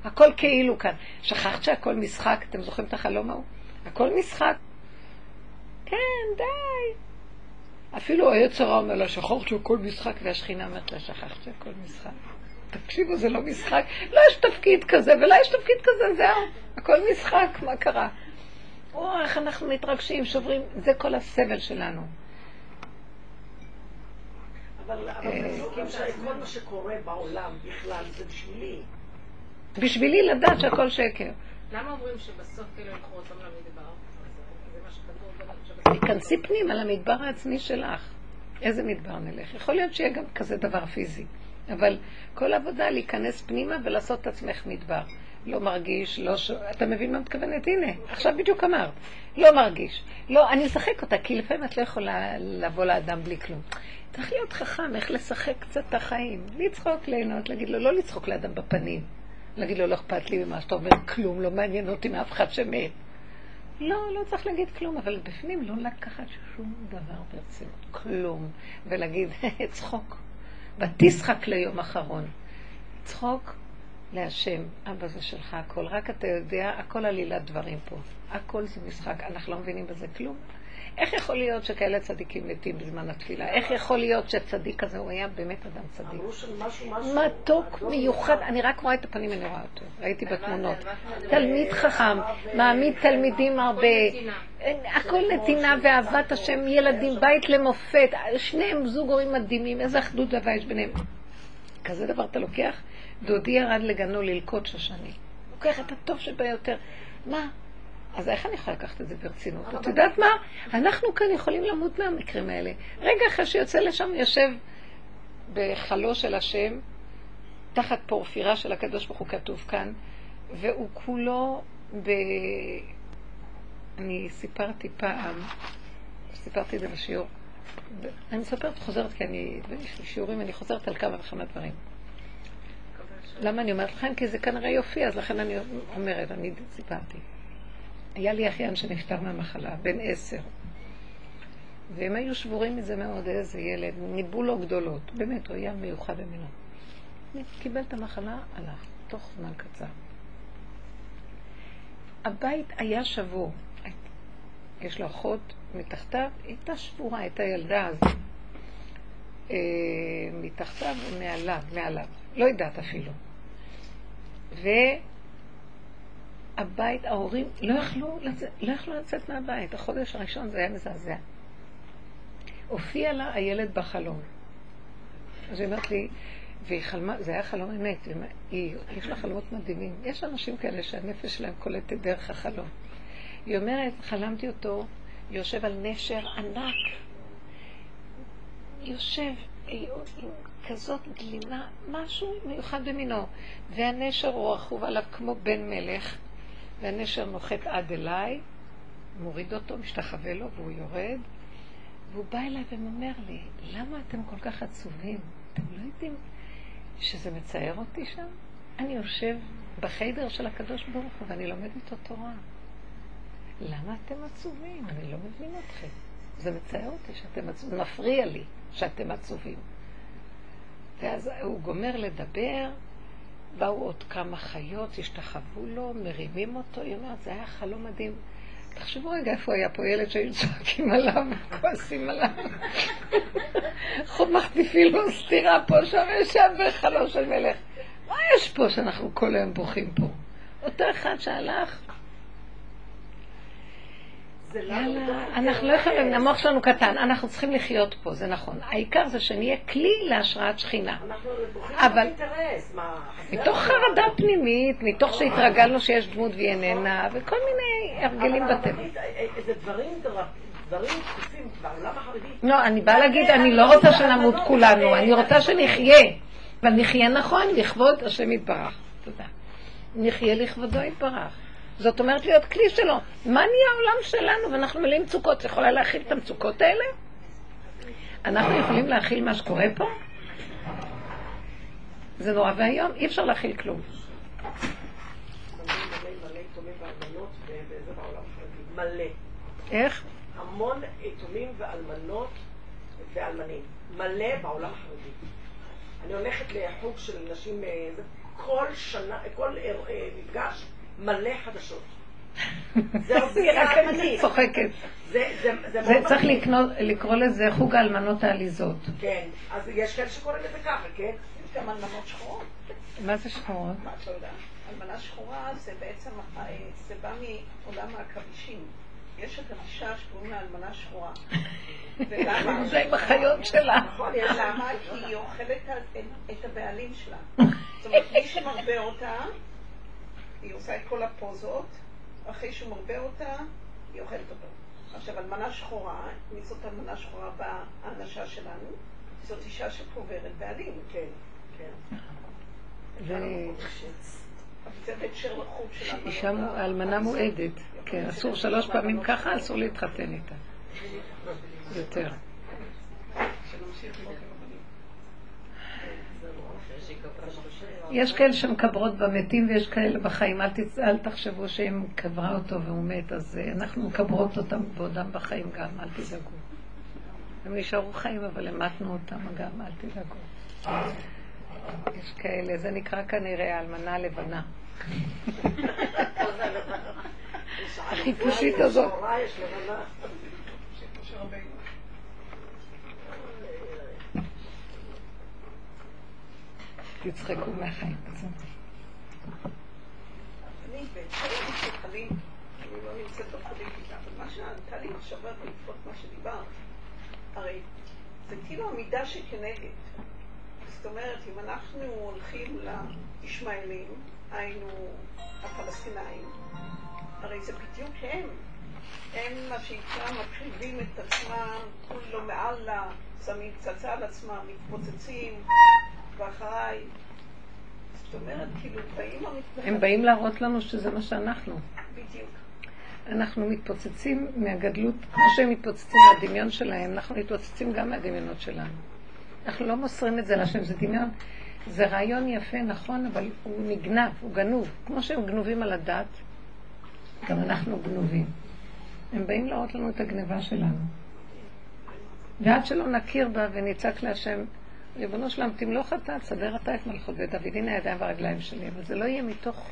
הכל כאילו כאן. שכחת שהכל משחק? אתם זוכרים את החלום ההוא? הכל משחק. כן, די. אפילו היצרה אומר לה, שכחת שהכל משחק, והשכינה אומרת לה, שכחת שהכל משחק. תקשיבו, זה לא משחק. לא יש תפקיד כזה, ולא יש תפקיד כזה, זהו. הכל משחק, מה קרה? או, איך אנחנו מתרגשים, שוברים, זה כל הסבל שלנו. אבל אה, כל מה שקורה בעולם בכלל זה בשבילי. בשבילי לדעת שהכל שקר. למה אומרים שבסוף כאילו ילכו אותם למדבר? תיכנסי פנימה למדבר העצמי שלך. איזה מדבר נלך? יכול להיות שיהיה גם כזה דבר פיזי. אבל כל עבודה להיכנס פנימה ולעשות את עצמך מדבר. לא מרגיש, לא ש... אתה מבין מה מתכוונת? הנה, עכשיו בדיוק אמרת. לא מרגיש. לא, אני אשחק אותה, כי לפעמים את לא יכולה לבוא לאדם בלי כלום. צריך להיות חכם, איך לשחק קצת את החיים. לצחוק, ליהנות, להגיד לו, לא לצחוק לאדם בפנים. להגיד לו, לא אכפת לי ממה שאתה אומר, כלום, לא מעניין אותי מאף אחד שמת. לא, לא צריך להגיד כלום, אבל בפנים לא לקחת שום דבר ברצינות, כלום. ולהגיד, צחוק. ותשחק ליום אחרון. צחוק להשם, אבא זה שלך הכל, רק אתה יודע, הכל עלילת דברים פה. הכל זה משחק, אנחנו לא מבינים בזה כלום. איך יכול להיות שכאלה צדיקים מתים בזמן התפילה? איך יכול להיות שהצדיק הזה הוא היה באמת אדם צדיק? אמרו שמשהו, משהו... מתוק מיוחד, אני רק רואה את הפנים, אני רואה אותו, ראיתי בתמונות. תלמיד חכם, מעמיד תלמידים הרבה, הכל נתינה ואהבת השם, ילדים, בית למופת, שניהם זוג הורים מדהימים, איזה אחדות דבר יש ביניהם. כזה דבר אתה לוקח? דודי ירד לגנו ללקוט שושני. לוקח את הטוב שביותר. מה? אז איך אני יכולה לקחת את זה ברצינות? את יודעת מה? אנחנו כאן יכולים למות מהמקרים האלה. רגע אחרי שיוצא לשם, יושב בחלו של השם, תחת פורפירה של הקדוש ברוך הוא כתוב כאן, והוא כולו ב... אני סיפרתי פעם, סיפרתי את זה בשיעור, אני מספרת, חוזרת, כי אני, יש לי שיעורים, אני חוזרת על כמה וכמה דברים. למה אני אומרת לכם? כי זה כנראה יופיע, אז לכן אני אומרת, אני סיפרתי. היה לי אחיין שנפטר מהמחלה, בן עשר. והם היו שבורים מזה מאוד, איזה ילד, ניבאו לו גדולות. באמת, הוא היה מיוחד במינו. קיבל את המחלה, הלך, תוך זמן קצר. הבית היה שבור. יש לו אחות מתחתיו, הייתה שבורה, הייתה ילדה אז. אה, מתחתיו ומעליו, מעליו. לא יודעת אפילו. והבית, ההורים לא יכלו, לצאת, לא יכלו לצאת מהבית. החודש הראשון זה היה מזעזע. הופיע לה הילד בחלום. אז היא אומרת לי, והיא חלמה, זה היה חלום אמת, היא, יש לה חלומות מדהימים. יש אנשים כאלה שהנפש שלהם קולטת דרך החלום. היא אומרת, חלמתי אותו, יושב על נשר ענק, יושב עם כזאת גלימה, משהו מיוחד במינו. והנשר הוא רכוב עליו כמו בן מלך, והנשר נוחת עד אליי, מוריד אותו, משתחווה לו, והוא יורד, והוא בא אליי ואומר לי, למה אתם כל כך עצובים? אתם לא יודעים שזה מצער אותי שם? אני יושב בחיידר של הקדוש ברוך הוא ואני לומד איתו תורה. למה אתם עצובים? אני לא מבין אתכם. זה מצער אותי שאתם עצובים, מפריע לי שאתם עצובים. ואז הוא גומר לדבר, באו עוד כמה חיות, השתחוו לו, מרימים אותו, היא אומרת, זה היה חלום מדהים. תחשבו רגע איפה היה פה ילד שהיו צועקים עליו, כועסים עליו. מחטיפים לו סטירה פה, שם ישב בחלום של מלך. מה יש פה שאנחנו כל היום בוכים פה? אותו אחד שהלך, יאללה, אנחנו לא יכולים, המוח שלנו קטן, אנחנו צריכים לחיות פה, זה נכון. העיקר זה שנהיה כלי להשראת שכינה. אבל מתוך חרדה פנימית, מתוך שהתרגלנו שיש דמות והיא איננה, וכל מיני הרגלים בטבע. זה דברים דברים דחופים בעולם החרדי. לא, אני באה להגיד, אני לא רוצה שנמות כולנו, אני רוצה שנחיה. אבל נחיה נכון לכבוד השם יתברך. תודה. נחיה לכבודו יתברך. זאת אומרת להיות כלי שלו. מה נהיה העולם שלנו? ואנחנו מלאים מצוקות. יכולה להכיל את המצוקות האלה? אנחנו יכולים להכיל מה שקורה פה? זה נורא ואיום, אי אפשר להכיל כלום. איך? המון יתומים ואלמנות ואלמנים. מלא בעולם החרדי. אני הולכת לחוג של נשים, אה, כל שנה, כל אה, אה, מפגש מלא חדשות. זה רק אני. צוחקת. זה צריך לקרוא לזה חוג האלמנות העליזות. כן, אז יש כאלה שקוראים לזה ככה, כן? יש גם אלמנות שחורות. מה זה שחורות? מה את לא יודעת? אלמנה שחורה זה בעצם, אה, זה בא מעולם העכבישים. יש את האישה שקוראים לה אלמנה שחורה. ולמה? זה עם החיות שלה. נכון, למה? כי היא אוכלת את הבעלים שלה. זאת אומרת, מי שמרבה אותה, היא עושה את כל הפוזות, אחרי שהוא מרבה אותה, היא אוכלת אותו. עכשיו, אלמנה שחורה, מי זאת אלמנה שחורה בהאנשה שלנו? זאת אישה שקוברת בעלים. כן, כן. אישה אלמנה מועדת. כן, אסור שלוש פעמים ככה, אסור להתחתן איתה. יותר. יש כאלה שמקברות במתים ויש כאלה בחיים. אל, תצ... אל תחשבו שאם קברה אותו והוא מת, אז אה, אנחנו מקברות אותם בעודם בחיים גם, אל תדאגו. הם נשארו חיים, אבל המתנו אותם גם, אל תדאגו. יש כאלה, זה נקרא כנראה האלמנה הלבנה. החיפושית הזאת. תצחקו מהחיים. אני לא נמצאת בפוליטיקה, אבל מה שענתה לי מחשבה בעקבות מה שדיברת, הרי זה כאילו המידה שכנגד. זאת אומרת, אם אנחנו הולכים לישמעאלים, היינו הפלסטינאים, הרי זה בדיוק הם. הם מה שנקרא מקריבים את עצמם, כולו מעלה, שמים פצצה על עצמם, מתפוצצים, ואחריי. זאת אומרת, כאילו, באים המתנחלים. הם באים להראות לנו שזה מה שאנחנו. בדיוק. אנחנו מתפוצצים מהגדלות, כמו שהם מתפוצצים מהדמיון שלהם, אנחנו מתפוצצים גם מהדמיונות שלנו. אנחנו לא מוסרים את זה לשם, זה דמיון. זה רעיון יפה, נכון, אבל הוא נגנב, הוא גנוב. כמו שהם גנובים על הדת, גם אנחנו גנובים. הם באים להראות לנו את הגניבה שלנו. ועד שלא נכיר בה ונצעק להשם, ריבונו שלם, תמלוך אתה, תסדר אתה את מלכות בית דוד, הנה הידיים והרגליים שלי, אבל זה לא יהיה מתוך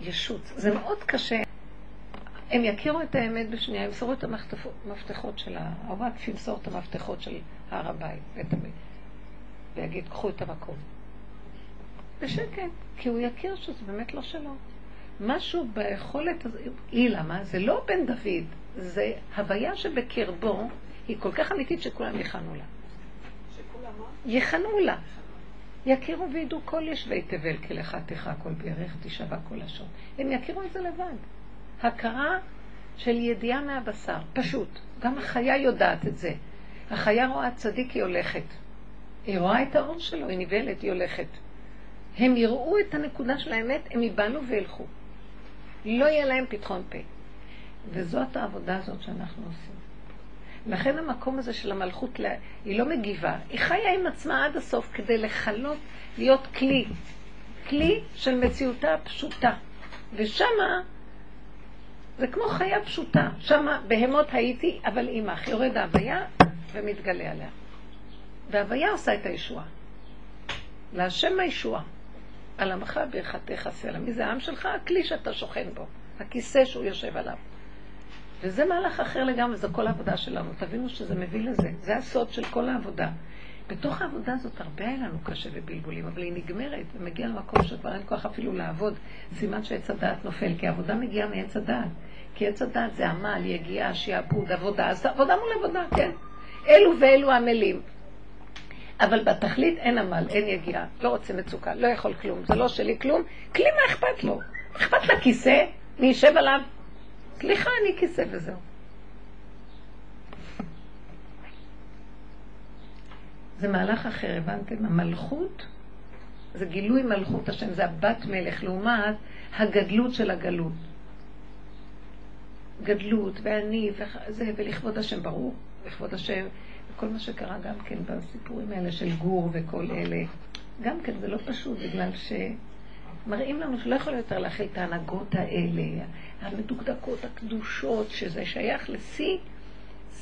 ישות. זה מאוד קשה. הם יכירו את האמת בשנייה, ימסרו את המפתחות של הוואקף, ימסור את המפתחות של הר הבית, בית הבית, ויגיד, קחו את המקום. בשקט, כי הוא יכיר שזה באמת לא שלו. משהו ביכולת הזאת, היא למה? זה לא בן דוד, זה הוויה שבקרבו היא כל כך אמיתית שכולם יכנו לה. יכנו לה. יכירו וידעו כל יושבי תבל כי לך תכה כל בירך תשבע כל לשון. הם יכירו את זה לבד. הכרה של ידיעה מהבשר, פשוט. גם החיה יודעת את זה. החיה רואה צדיק, היא הולכת. היא רואה את האור שלו, היא נבהלת, היא הולכת. הם יראו את הנקודה של האמת, הם ייבנו וילכו. לא יהיה להם פתחון פה. וזאת העבודה הזאת שאנחנו עושים. לכן המקום הזה של המלכות, היא לא מגיבה, היא חיה עם עצמה עד הסוף כדי לכלות, להיות כלי, כלי של מציאותה הפשוטה. ושמה, זה כמו חיה פשוטה, שמה בהמות הייתי, אבל עמך, יורד ההוויה ומתגלה עליה. וההוויה עושה את הישועה. להשם הישועה. על עמך ברכתך סלע. מי זה העם שלך? הכלי שאתה שוכן בו, הכיסא שהוא יושב עליו. וזה מהלך אחר לגמרי, זו כל העבודה שלנו. תבינו שזה מביא לזה. זה הסוד של כל העבודה. בתוך העבודה הזאת הרבה היה לנו קשה ובלבולים, אבל היא נגמרת ומגיעה למקום שכבר אין כוח אפילו לעבוד. סימן שעץ הדעת נופל, כי העבודה מגיעה מעץ הדעת. כי עץ הדעת זה עמל, יגיעה, שיעבוד, עבודה. אז עבודה מול עבודה, כן. אלו ואלו עמלים. אבל בתכלית אין עמל, אין יגיעה, לא רוצה מצוקה, לא יכול כלום, זה לא שלי כלום, כלי מה אכפת לו? אכפת לכיסא? מי יישב עליו? סליחה, אני כיסא וזהו. זה מהלך אחר, הבנתם? המלכות זה גילוי מלכות השם, זה הבת מלך, לעומת הגדלות של הגלות. גדלות ואני וזה, ולכבוד השם, ברור, לכבוד השם, וכל מה שקרה גם כן בסיפורים האלה של גור וכל אלה, גם כן זה לא פשוט, בגלל שמראים לנו שלא יכול יותר להכיל את ההנהגות האלה, המדוקדקות, הקדושות, שזה שייך לשיא,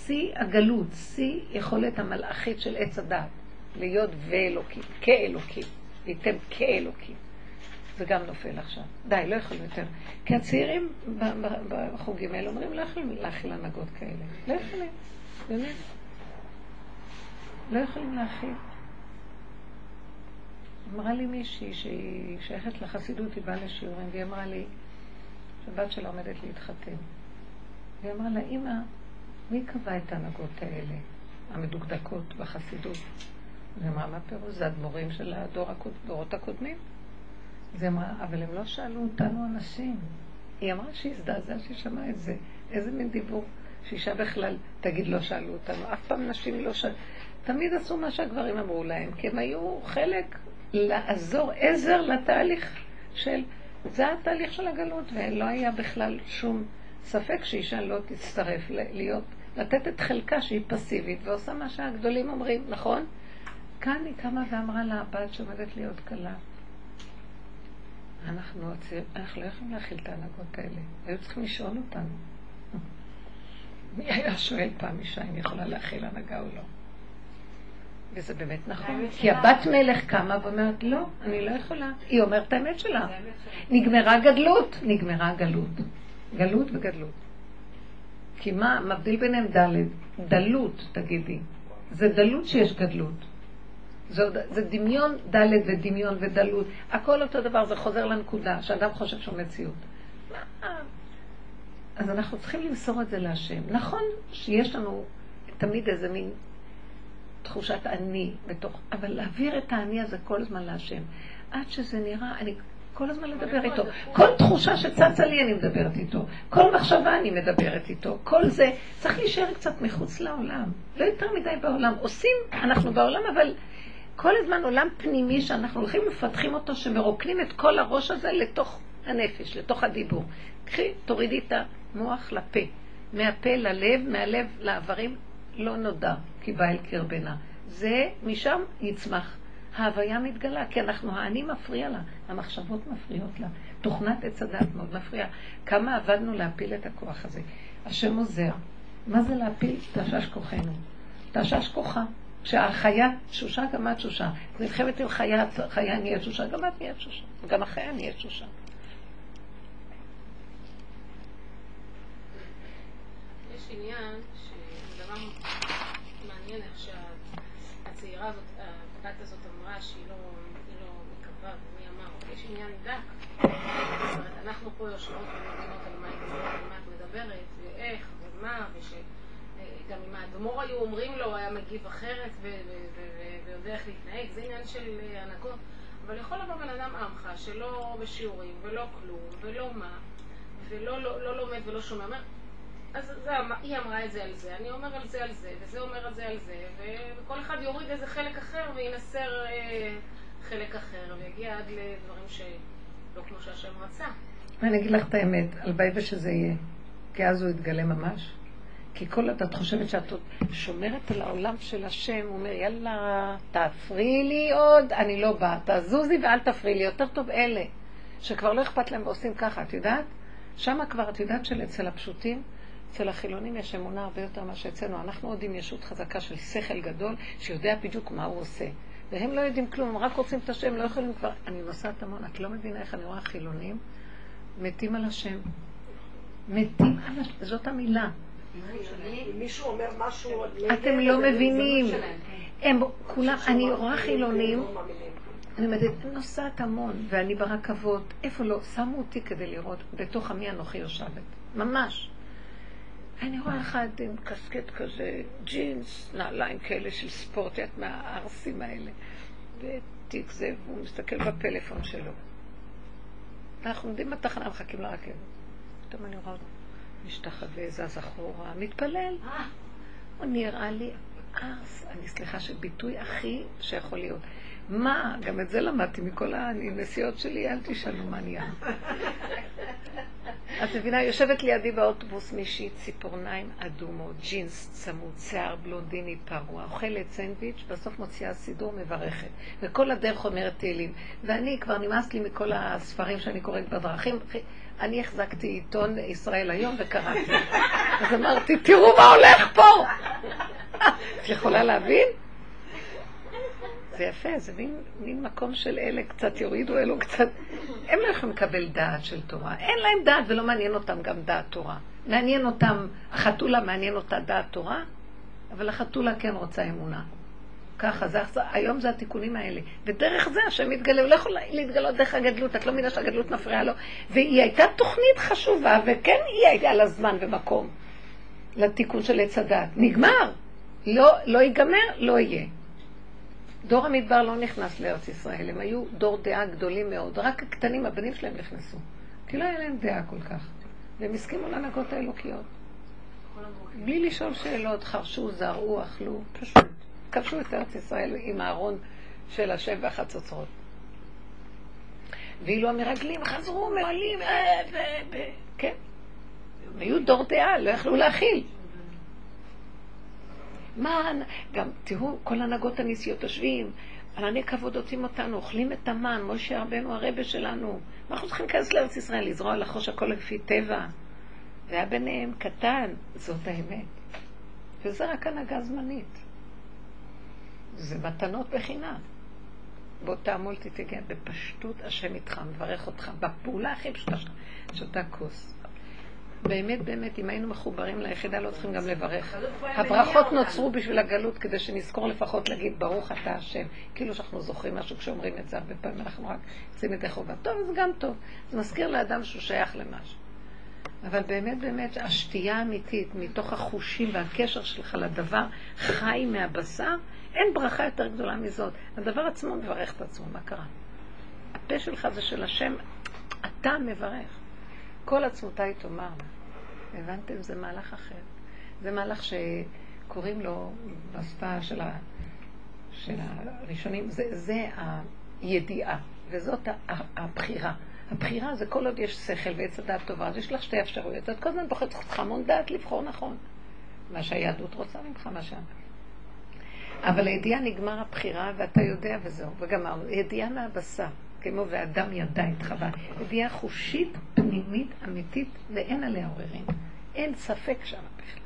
שיא הגלות, שיא יכולת המלאכית של עץ הדת, להיות ואלוקים, כאלוקים, וייתם כאלוקים. זה גם נופל עכשיו. די, לא יכולים יותר. כי הצעירים בחוגים האלה אומרים, לא יכולים להכיל הנהגות כאלה. לא יכולים, באמת. לא יכולים להכיל. אמרה לי מישהי שהיא שייכת לחסידות, היא באה לשיעורים, והיא אמרה לי שהבת שלה עומדת להתחתן. והיא אמרה לה, אמא, מי קבע את ההנהגות האלה, המדוקדקות בחסידות? היא אמרה, מה פירוש? זה אדמו"רים של הדורות הקודמים. היא אמרה, אבל הם לא שאלו אותנו אנשים. היא אמרה שהיא הזדעזעה שהיא שמעה את זה. איזה מין דיבור שאישה בכלל תגיד לא שאלו אותנו. אף פעם נשים לא שאלו. תמיד עשו מה שהגברים אמרו להם, כי הם היו חלק לעזור עזר לתהליך של... זה התהליך של הגלות, ולא היה בכלל שום ספק שאישה לא תצטרף להיות, לתת את חלקה שהיא פסיבית ועושה מה שהגדולים אומרים, נכון? כאן היא קמה ואמרה לה, הבת שעומדת להיות כלה. אנחנו, אנחנו לא יכולים להכיל את ההנהגות האלה. היו צריכים לשאול אותנו. מי היה שואל פעם אישה אם יכולה להכיל הנהגה או לא? וזה באמת נכון, כי הבת מלך קמה ואומרת, לא, אני לא יכולה. היא אומרת את האמת שלה. נגמרה גדלות, נגמרה גלות. גלות וגדלות. כי מה מבדיל ביניהם דלת? דלות, תגידי. זה דלות שיש גדלות. זה, זה דמיון דלת ודמיון ודלות. הכל אותו דבר, זה חוזר לנקודה, שאדם חושב שהוא מציאות. אז אנחנו צריכים למסור את זה להשם. נכון שיש לנו תמיד איזה מין תחושת אני בתוך, אבל להעביר את האני הזה כל הזמן להשם. עד שזה נראה, אני כל הזמן לדבר איתו. כל תחושה שצצה לי אני מדברת איתו. כל מחשבה אני מדברת איתו. כל זה, צריך להישאר קצת מחוץ לעולם. לא יותר מדי בעולם. עושים, אנחנו בעולם, אבל כל הזמן עולם פנימי שאנחנו הולכים ומפתחים אותו, שמרוקנים את כל הראש הזה לתוך הנפש, לתוך הדיבור. קחי, תורידי את המוח לפה. מהפה ללב, מהלב לאיברים, לא נודע, כי בא אל קרבנה. זה, משם יצמח. ההוויה מתגלה, כי אנחנו, האני מפריע לה, המחשבות מפריעות לה, תוכנת עץ הדת מאוד מפריע. כמה עבדנו להפיל את הכוח הזה. השם עוזר. מה זה להפיל? תשש כוחנו. תשש כוחה. שהחיה תשושה, גם את תשושה. נלחמת עם חיה, חיה נהיית תשושה, גם את נהיית תשושה. גם החיה נהיית תשושה. יש עניין שזה מעניין איך שהצעירה הזאת, הבת הזאת אמרה שהיא לא, לא מקווה, ומי אמר, יש עניין דק. אנחנו פה יושבות ומבינות על מה את מדברת, ואיך, ומה, וש... גם אם האדמו"ר היו אומרים לו, היה מגיב אחרת ויודע איך להתנהג, זה עניין של הנהגות. אבל יכול לבוא בן אדם עמך, שלא בשיעורים, ולא כלום, ולא מה, ולא לא, לא לומד ולא שומע. אומר, אז זה, היא אמרה את זה על זה, אני אומר על זה על זה, וזה אומר על זה על זה, וכל אחד יוריד איזה חלק אחר וינסר אה, חלק אחר, ויגיע עד לדברים שלא כמו שהשם רצה. אני אגיד לך את האמת, הלוואי ושזה יהיה, כי אז הוא יתגלה ממש. כי כל עוד את חושבת שאת שומרת על העולם של השם, הוא אומר, יאללה, תפריעי לי עוד, אני לא באה, תזוזי ואל תפריעי לי, יותר טוב אלה, שכבר לא אכפת להם ועושים ככה, את יודעת? שם כבר, את יודעת שאצל הפשוטים, אצל החילונים יש אמונה הרבה יותר ממה שאצלנו. אנחנו עוד עם ישות חזקה של שכל גדול, שיודע בדיוק מה הוא עושה. והם לא יודעים כלום, הם רק רוצים את השם, לא יכולים כבר... אני נוסעת המון, את לא מבינה איך אני רואה חילונים מתים על השם. מתים על השם, זאת המילה. מישהו אומר משהו... אתם לא מבינים. הם כולם, אני רואה חילונים, אני אומרת, נוסעת המון, ואני ברכבות, איפה לא, שמו אותי כדי לראות בתוך עמי אנוכי יושבת, ממש. אני רואה אחד עם קסקט כזה, ג'ינס, נעליים כאלה של ספורט, את מהערסים האלה, ותיק זה, והוא מסתכל בפלאפון שלו. אנחנו עומדים בתחנה, מחכים לרכבת. פתאום אני רואה אותו. משתחווה, זז אחורה, מתפלל. הוא נראה לי ארס, אני סליחה שביטוי הכי שיכול להיות. מה, גם את זה למדתי מכל הנסיעות שלי, אל תשאלו מה נהיה. את מבינה, יושבת לידי באוטובוס מישהי, ציפורניים אדומות, ג'ינס צמוד, שיער בלונדיני פרוע, אוכלת סנדוויץ', בסוף מוציאה סידור, מברכת. וכל הדרך אומרת תהילים. ואני, כבר נמאס לי מכל הספרים שאני קוראת בדרכים. אני החזקתי עיתון ישראל היום וקראתי. אז אמרתי, תראו מה הולך פה! את יכולה להבין? זה יפה, זה מין, מין מקום של אלה קצת יורידו, אלו קצת... הם לא יכולים לקבל דעת של תורה. אין להם דעת ולא מעניין אותם גם דעת תורה. מעניין אותם, החתולה מעניין אותה דעת תורה, אבל החתולה כן רוצה אמונה. ככה, זה, היום זה התיקונים האלה. ודרך זה השם מתגלה, הוא לא יכול להתגלות דרך הגדלות, את לא מבינה שהגדלות מפריעה לו. והיא הייתה תוכנית חשובה, וכן היא הייתה לה זמן ומקום לתיקון של עץ הדת. נגמר. לא, לא ייגמר, לא יהיה. דור המדבר לא נכנס לארץ ישראל, הם היו דור דעה גדולים מאוד, רק הקטנים, הבנים שלהם נכנסו. כי לא היה להם דעה כל כך. והם הסכימו להנהגות האלוקיות. בלי לשאול שאלות, חרשו, זרעו, אכלו, פשוט. כבשו את ארץ ישראל עם הארון של השם והחצוצרות. ואילו המרגלים חזרו, מעלים, כן. הם היו דור דעה, לא יכלו להכיל. מה, גם תראו, כל הנהגות הנשיאות יושבים, ענני כבוד עושים אותנו, אוכלים את המן, משה רבנו הרבה שלנו. מה אנחנו צריכים להיכנס לארץ ישראל, לזרוע לחוש הכל לפי טבע? והיה ביניהם קטן, זאת האמת. וזה רק הנהגה זמנית. זה מתנות בחינם. בוא תעמול תתגע בפשטות השם איתך, מברך אותך, בפעולה הכי פשוטה שלך, שותה כוס. באמת, באמת, אם היינו מחוברים ליחידה, לא צריכים גם לברך. הברכות נוצרו בשביל הגלות, כדי שנזכור לפחות להגיד, ברוך אתה השם. כאילו שאנחנו זוכרים משהו כשאומרים את זה, הרבה פעמים אנחנו רק עושים ידי חובה. טוב, זה גם טוב. זה מזכיר לאדם שהוא שייך למשהו. אבל באמת, באמת, השתייה האמיתית, מתוך החושים והקשר שלך לדבר חי מהבשר, אין ברכה יותר גדולה מזאת. הדבר עצמו מברך את עצמו, מה קרה? הפה שלך זה של השם, אתה מברך. כל עצמותיי תאמר. הבנתם? זה מהלך אחר. זה מהלך שקוראים לו בשפה של, ה... של הראשונים, זה, זה הידיעה, וזאת הבחירה. הבחירה זה כל עוד יש שכל ועץ הדעת טובה, אז יש לך שתי אפשרויות. את כל הזמן בוחרת לך המון דעת לבחור נכון. מה שהיהדות רוצה ממך, מה ש... אבל הידיעה נגמר הבחירה ואתה יודע וזהו, וגמרנו. ידיעה מהבשר, כמו ואדם ידע את חווה. ידיעה חושית, פנימית, אמיתית, ואין עליה עוררין. אין ספק שם בכלל.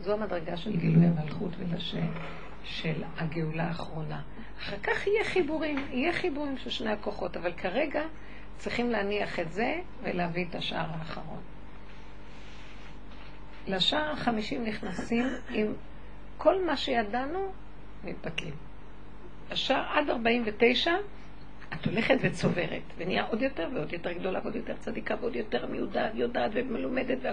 זו המדרגה של גילוי המלכות ולשם של הגאולה האחרונה. אחר כך יהיה חיבורים, יהיה חיבורים של שני הכוחות, אבל כרגע צריכים להניח את זה ולהביא את השער האחרון. לשער החמישים נכנסים עם כל מה שידענו, מתבטלים. השער עד 49, את הולכת וצוברת, ונהיה עוד יותר ועוד יותר גדולה ועוד יותר צדיקה ועוד יותר מיודעת, יודעת ומלומדת. וה...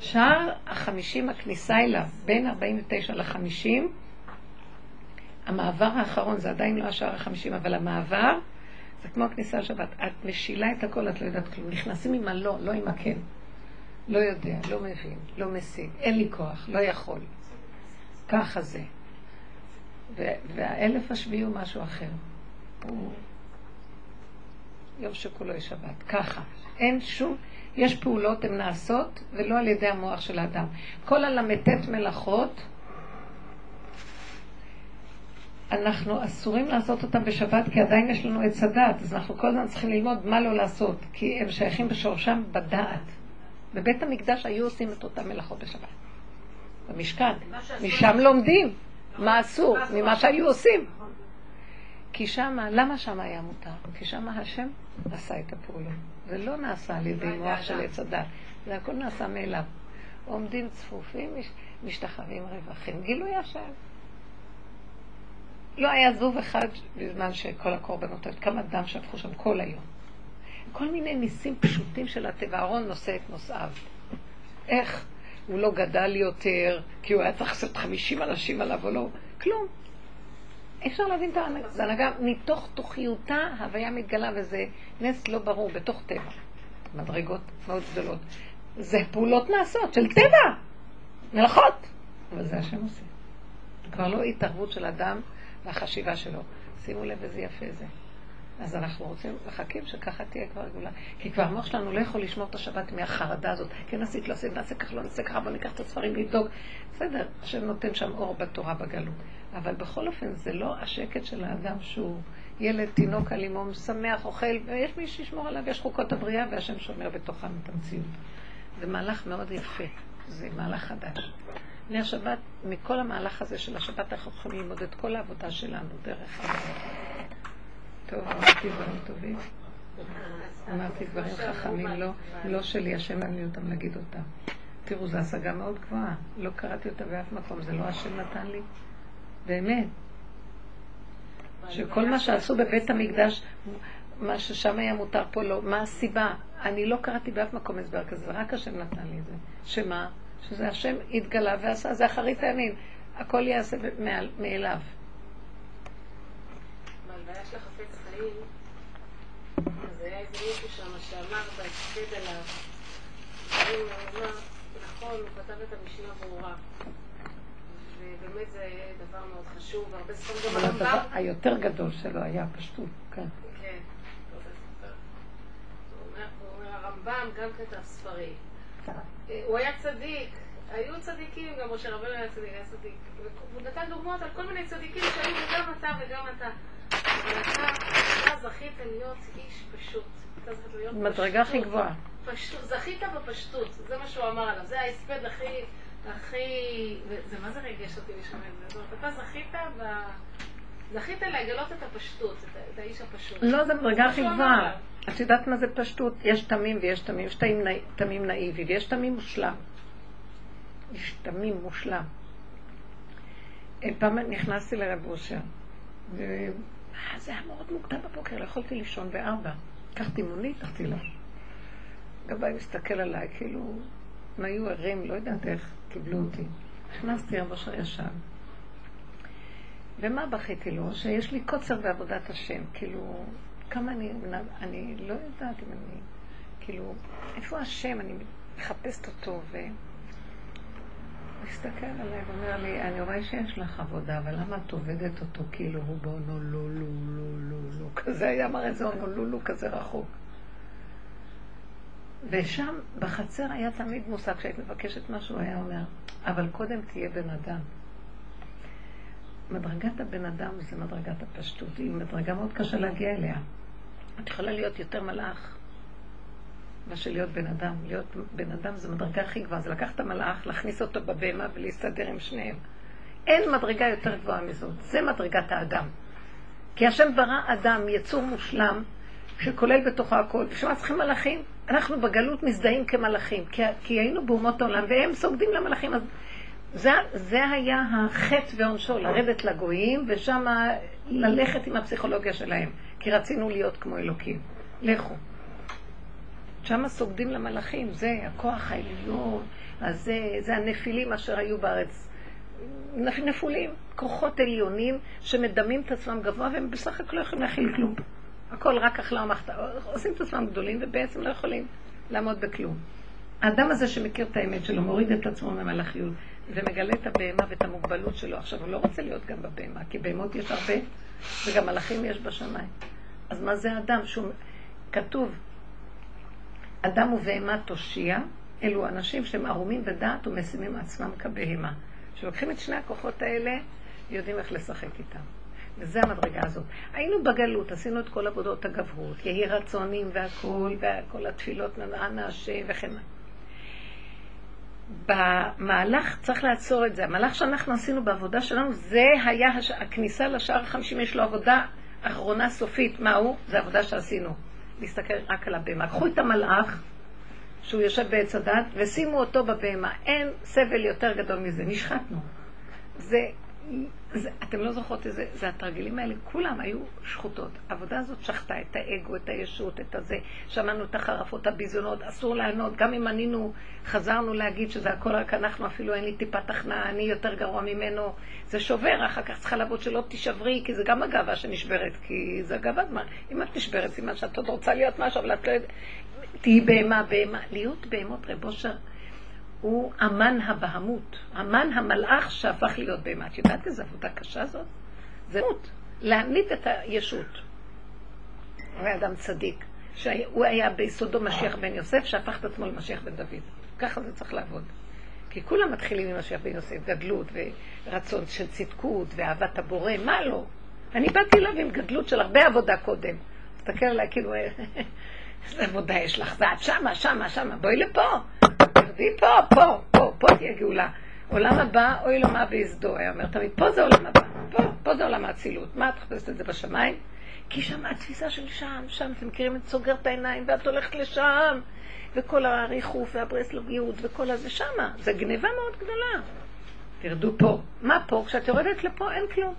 שער החמישים, הכניסה אליו, בין 49 ל-50, המעבר האחרון, זה עדיין לא השער החמישים, אבל המעבר זה כמו הכניסה לשבת. את משילה את הכל, את לא יודעת כלום. נכנסים עם הלא, לא עם הכן. לא יודע, לא מבין, לא משיג, אין לי כוח, לא יכול. ככה זה. והאלף השביעי הוא משהו אחר. יום שכולו יש שבת. ככה. אין שום... יש פעולות, הן נעשות, ולא על ידי המוח של האדם. כל הל"ט מלאכות, אנחנו אסורים לעשות אותם בשבת, כי עדיין יש לנו עץ הדת, אז אנחנו כל הזמן צריכים ללמוד מה לא לעשות, כי הם שייכים בשורשם בדעת. בבית המקדש היו עושים את אותם מלאכות בשבת. במשכן. משם לומדים מה אסור, ממה שהיו עושים. כי שמה, למה שמה היה מותר? כי שמה השם עשה את הפעולות. זה לא נעשה על ידי מוח של עץ הדת, זה הכל נעשה מאליו. עומדים צפופים, משתחווים רווחים. גילוי השם. לא היה זבוב אחד בזמן שכל הקורבנות, כמה דם שפכו שם כל היום. כל מיני ניסים פשוטים של הטבע. אהרון נושא את נושאיו. איך? הוא לא גדל יותר, כי הוא היה צריך לעשות 50 אנשים עליו או לא. כלום. אפשר להבין את ההנהגה. מתוך תוכיותה, הוויה מתגלה, וזה נס לא ברור, בתוך טבע. מדרגות מאוד גדולות. זה פעולות נעשות של טבע, מלאכות. אבל זה השם עושה. כבר לא התערבות של אדם והחשיבה שלו. שימו לב איזה יפה זה. אז אנחנו רוצים, מחכים שככה תהיה כבר גאולה. כי כבר המוח שלנו לא יכול לשמור את השבת מהחרדה הזאת. כן עשית, לא עשית, נעשה ככה, לא נעשה ככה, בוא ניקח את הספרים לבדוק. בסדר, השם נותן שם אור בתורה בגלות. אבל בכל אופן, זה לא השקט של האדם שהוא ילד, תינוק על אימו, שמח, אוכל, ויש מי שישמור עליו, יש חוקות הבריאה, והשם שומר בתוכם את המציאות. זה מהלך מאוד יפה, זה מהלך חדש. בני השבת, מכל המהלך הזה של השבת אנחנו יכולים ללמוד את כל העבודה שלנו דרך העבודה. טוב, אמרתי דברים טובים. אמרתי דברים חכמים, לא, לא שלי, השם נתן לי אותם להגיד אותם. תראו, זו השגה מאוד גבוהה. לא קראתי אותה באף מקום, זה לא השם נתן לי. באמת. שכל מה שעשו בבית המקדש, מה ששם היה מותר פה לא, מה הסיבה? אני לא קראתי באף מקום הסבר כזה, רק השם נתן לי את זה. שמה? שזה השם התגלה ועשה, זה אחרית הימים. הכל יעשה מאליו. בהלוויה של חיים, אז היה איזה מישהו שם שאמר בהספד עליו, דברים נכון, הוא כתב את המשנה ברורה. ובאמת זה דבר מאוד חשוב, והרבה ספרים גם הרמב"ם... היותר גדול שלו היה פשטות, כן. כן, הוא אומר, הרמב"ם גם כתב ספרים. הוא היה צדיק, היו צדיקים, גם משה רבנו היה צדיק, היה צדיק. הוא נתן דוגמאות על כל מיני צדיקים שהיו וגם אתה וגם אתה. אבל אתה זכית להיות איש פשוט. מדרגה הכי גבוהה. זכית בפשטות, זה מה שהוא אמר עליו. זה ההספד הכי, הכי... זה מה זה ריגש אותי לשמוע את זה? אתה זכית ב... זכית לגלות את הפשטות, את האיש הפשוט. לא, זה מדרגה הכי גבוהה. את יודעת מה זה פשטות? יש תמים ויש תמים. יש תמים נאיבי ויש תמים מושלם. יש תמים מושלם. פעם נכנסתי לרב אושר, אה, זה היה מאוד מוקדם בבוקר, לא יכולתי לישון בארבע. לקחתי מונית, הלכתי לו. גבאי מסתכל עליי, כאילו, הם היו ערים, לא יודעת איך, קיבלו אותי. נכנסתי, רב אושר ישב. ומה בכיתי לו? שיש לי קוצר בעבודת השם, כאילו, כמה אני, אני לא יודעת אם אני, כאילו, איפה השם? אני מחפשת אותו, ו... הוא הסתכל עליי ואומר לי, אני רואה שיש לך עבודה, אבל למה את עובדת אותו כאילו הוא בהונולולולולולו, כזה היה מראה איזה הונולולו כזה רחוק. ושם בחצר היה תמיד מושג, כשהיית מבקשת משהו, היה אומר, אבל קודם תהיה בן אדם. מדרגת הבן אדם זה מדרגת הפשטות, היא מדרגה מאוד קשה להגיע אליה. את יכולה להיות יותר מלאך מאשר להיות בן אדם. להיות בן אדם זה מדרגה הכי גבוהה, זה לקחת את המלאך, להכניס אותו בבהמה ולהסתדר עם שניהם. אין מדרגה יותר גבוהה מזאת, זה מדרגת האדם. כי השם ברא אדם, יצור מושלם, שכולל בתוכו הכל. בשביל מה צריכים מלאכים? אנחנו בגלות מזדהים כמלאכים, כי, כי היינו באומות העולם, והם סוגדים למלאכים. אז זה, זה היה החטא ועונשו, לרדת לגויים, ושם ללכת עם הפסיכולוגיה שלהם, כי רצינו להיות כמו אלוקים. לכו. שם סוגדים למלאכים, זה הכוח העליון, אז זה, הנפילים אשר היו בארץ. נפולים, כוחות עליונים שמדמים את עצמם גבוה והם בסך הכל לא יכולים להכיל כלום. הכל רק אכלה ומחתה. עושים את עצמם גדולים ובעצם לא יכולים לעמוד בכלום. האדם הזה שמכיר את האמת שלו, מוריד את עצמו ממלאכיות ומגלה את הבהמה ואת המוגבלות שלו. עכשיו, הוא לא רוצה להיות גם בבהמה, כי בהמות יש הרבה, וגם מלאכים יש בשמיים. אז מה זה אדם? שהוא... כתוב, אדם ובהמה תושיע, אלו אנשים שהם ערומים בדעת ומשימים עצמם כבהמה. כשלוקחים את שני הכוחות האלה, יודעים איך לשחק איתם. וזה המדרגה הזאת. היינו בגלות, עשינו את כל עבודות הגברות, יהי רצונים והכול, וכל התפילות נענה השם וכן. במהלך, צריך לעצור את זה, המהלך שאנחנו עשינו בעבודה שלנו, זה היה הש... הכניסה לשער החמישים, יש לו עבודה אחרונה סופית. מה הוא? זה עבודה שעשינו. להסתכל רק על הבהמה. קחו את המלאך, שהוא יושב בעץ הדת, ושימו אותו בבהמה. אין סבל יותר גדול מזה. נשחטנו. זה זה, אתם לא זוכרות איזה, זה התרגילים האלה, כולם היו שחוטות. העבודה הזאת שחטה את האגו, את הישות, את הזה. שמענו את החרפות, הביזיונות, אסור לענות. גם אם ענינו, חזרנו להגיד שזה הכל רק אנחנו, אפילו אין לי טיפת הכנעה, אני יותר גרוע ממנו. זה שובר, אחר כך צריכה לעבוד שלא תישברי, כי זה גם הגאווה שנשברת, כי זה הגאווה. אם את נשברת, סימן שאת עוד רוצה להיות משהו, אבל את לא יודעת... תהיי בהמה, בהמה. להיות בהמות, רב אושר. הוא אמן הבהמות, אמן המלאך שהפך להיות בהמה. את יודעת איזו עבודה קשה זאת? זה מות, להעמיד את הישות. הוא היה אדם צדיק, שהוא היה ביסודו משיח בן יוסף, שהפך את עצמו למשיח בן דוד. ככה זה צריך לעבוד. כי כולם מתחילים עם משיח בן יוסף, גדלות ורצון של צדקות ואהבת הבורא, מה לא? אני באתי אליו עם גדלות של הרבה עבודה קודם. תסתכל עליי כאילו, איזה עבודה יש לך, ואת שמה, שמה, שמה, בואי לפה. תרדי פה, פה, פה, פה תהיה גאולה. עולם הבא, אוי לו מה ויסדו, היה אומר תמיד, פה זה עולם הבא, פה, פה זה עולם האצילות. מה את מחפשת את זה בשמיים? כי שם התפיסה של שם, שם, אתם מכירים את סוגר את העיניים ואת הולכת לשם, וכל הריחוף והברסלוגיות וכל הזה שמה. זה גניבה מאוד גדולה. תרדו פה. מה פה? כשאת יורדת לפה אין כלום.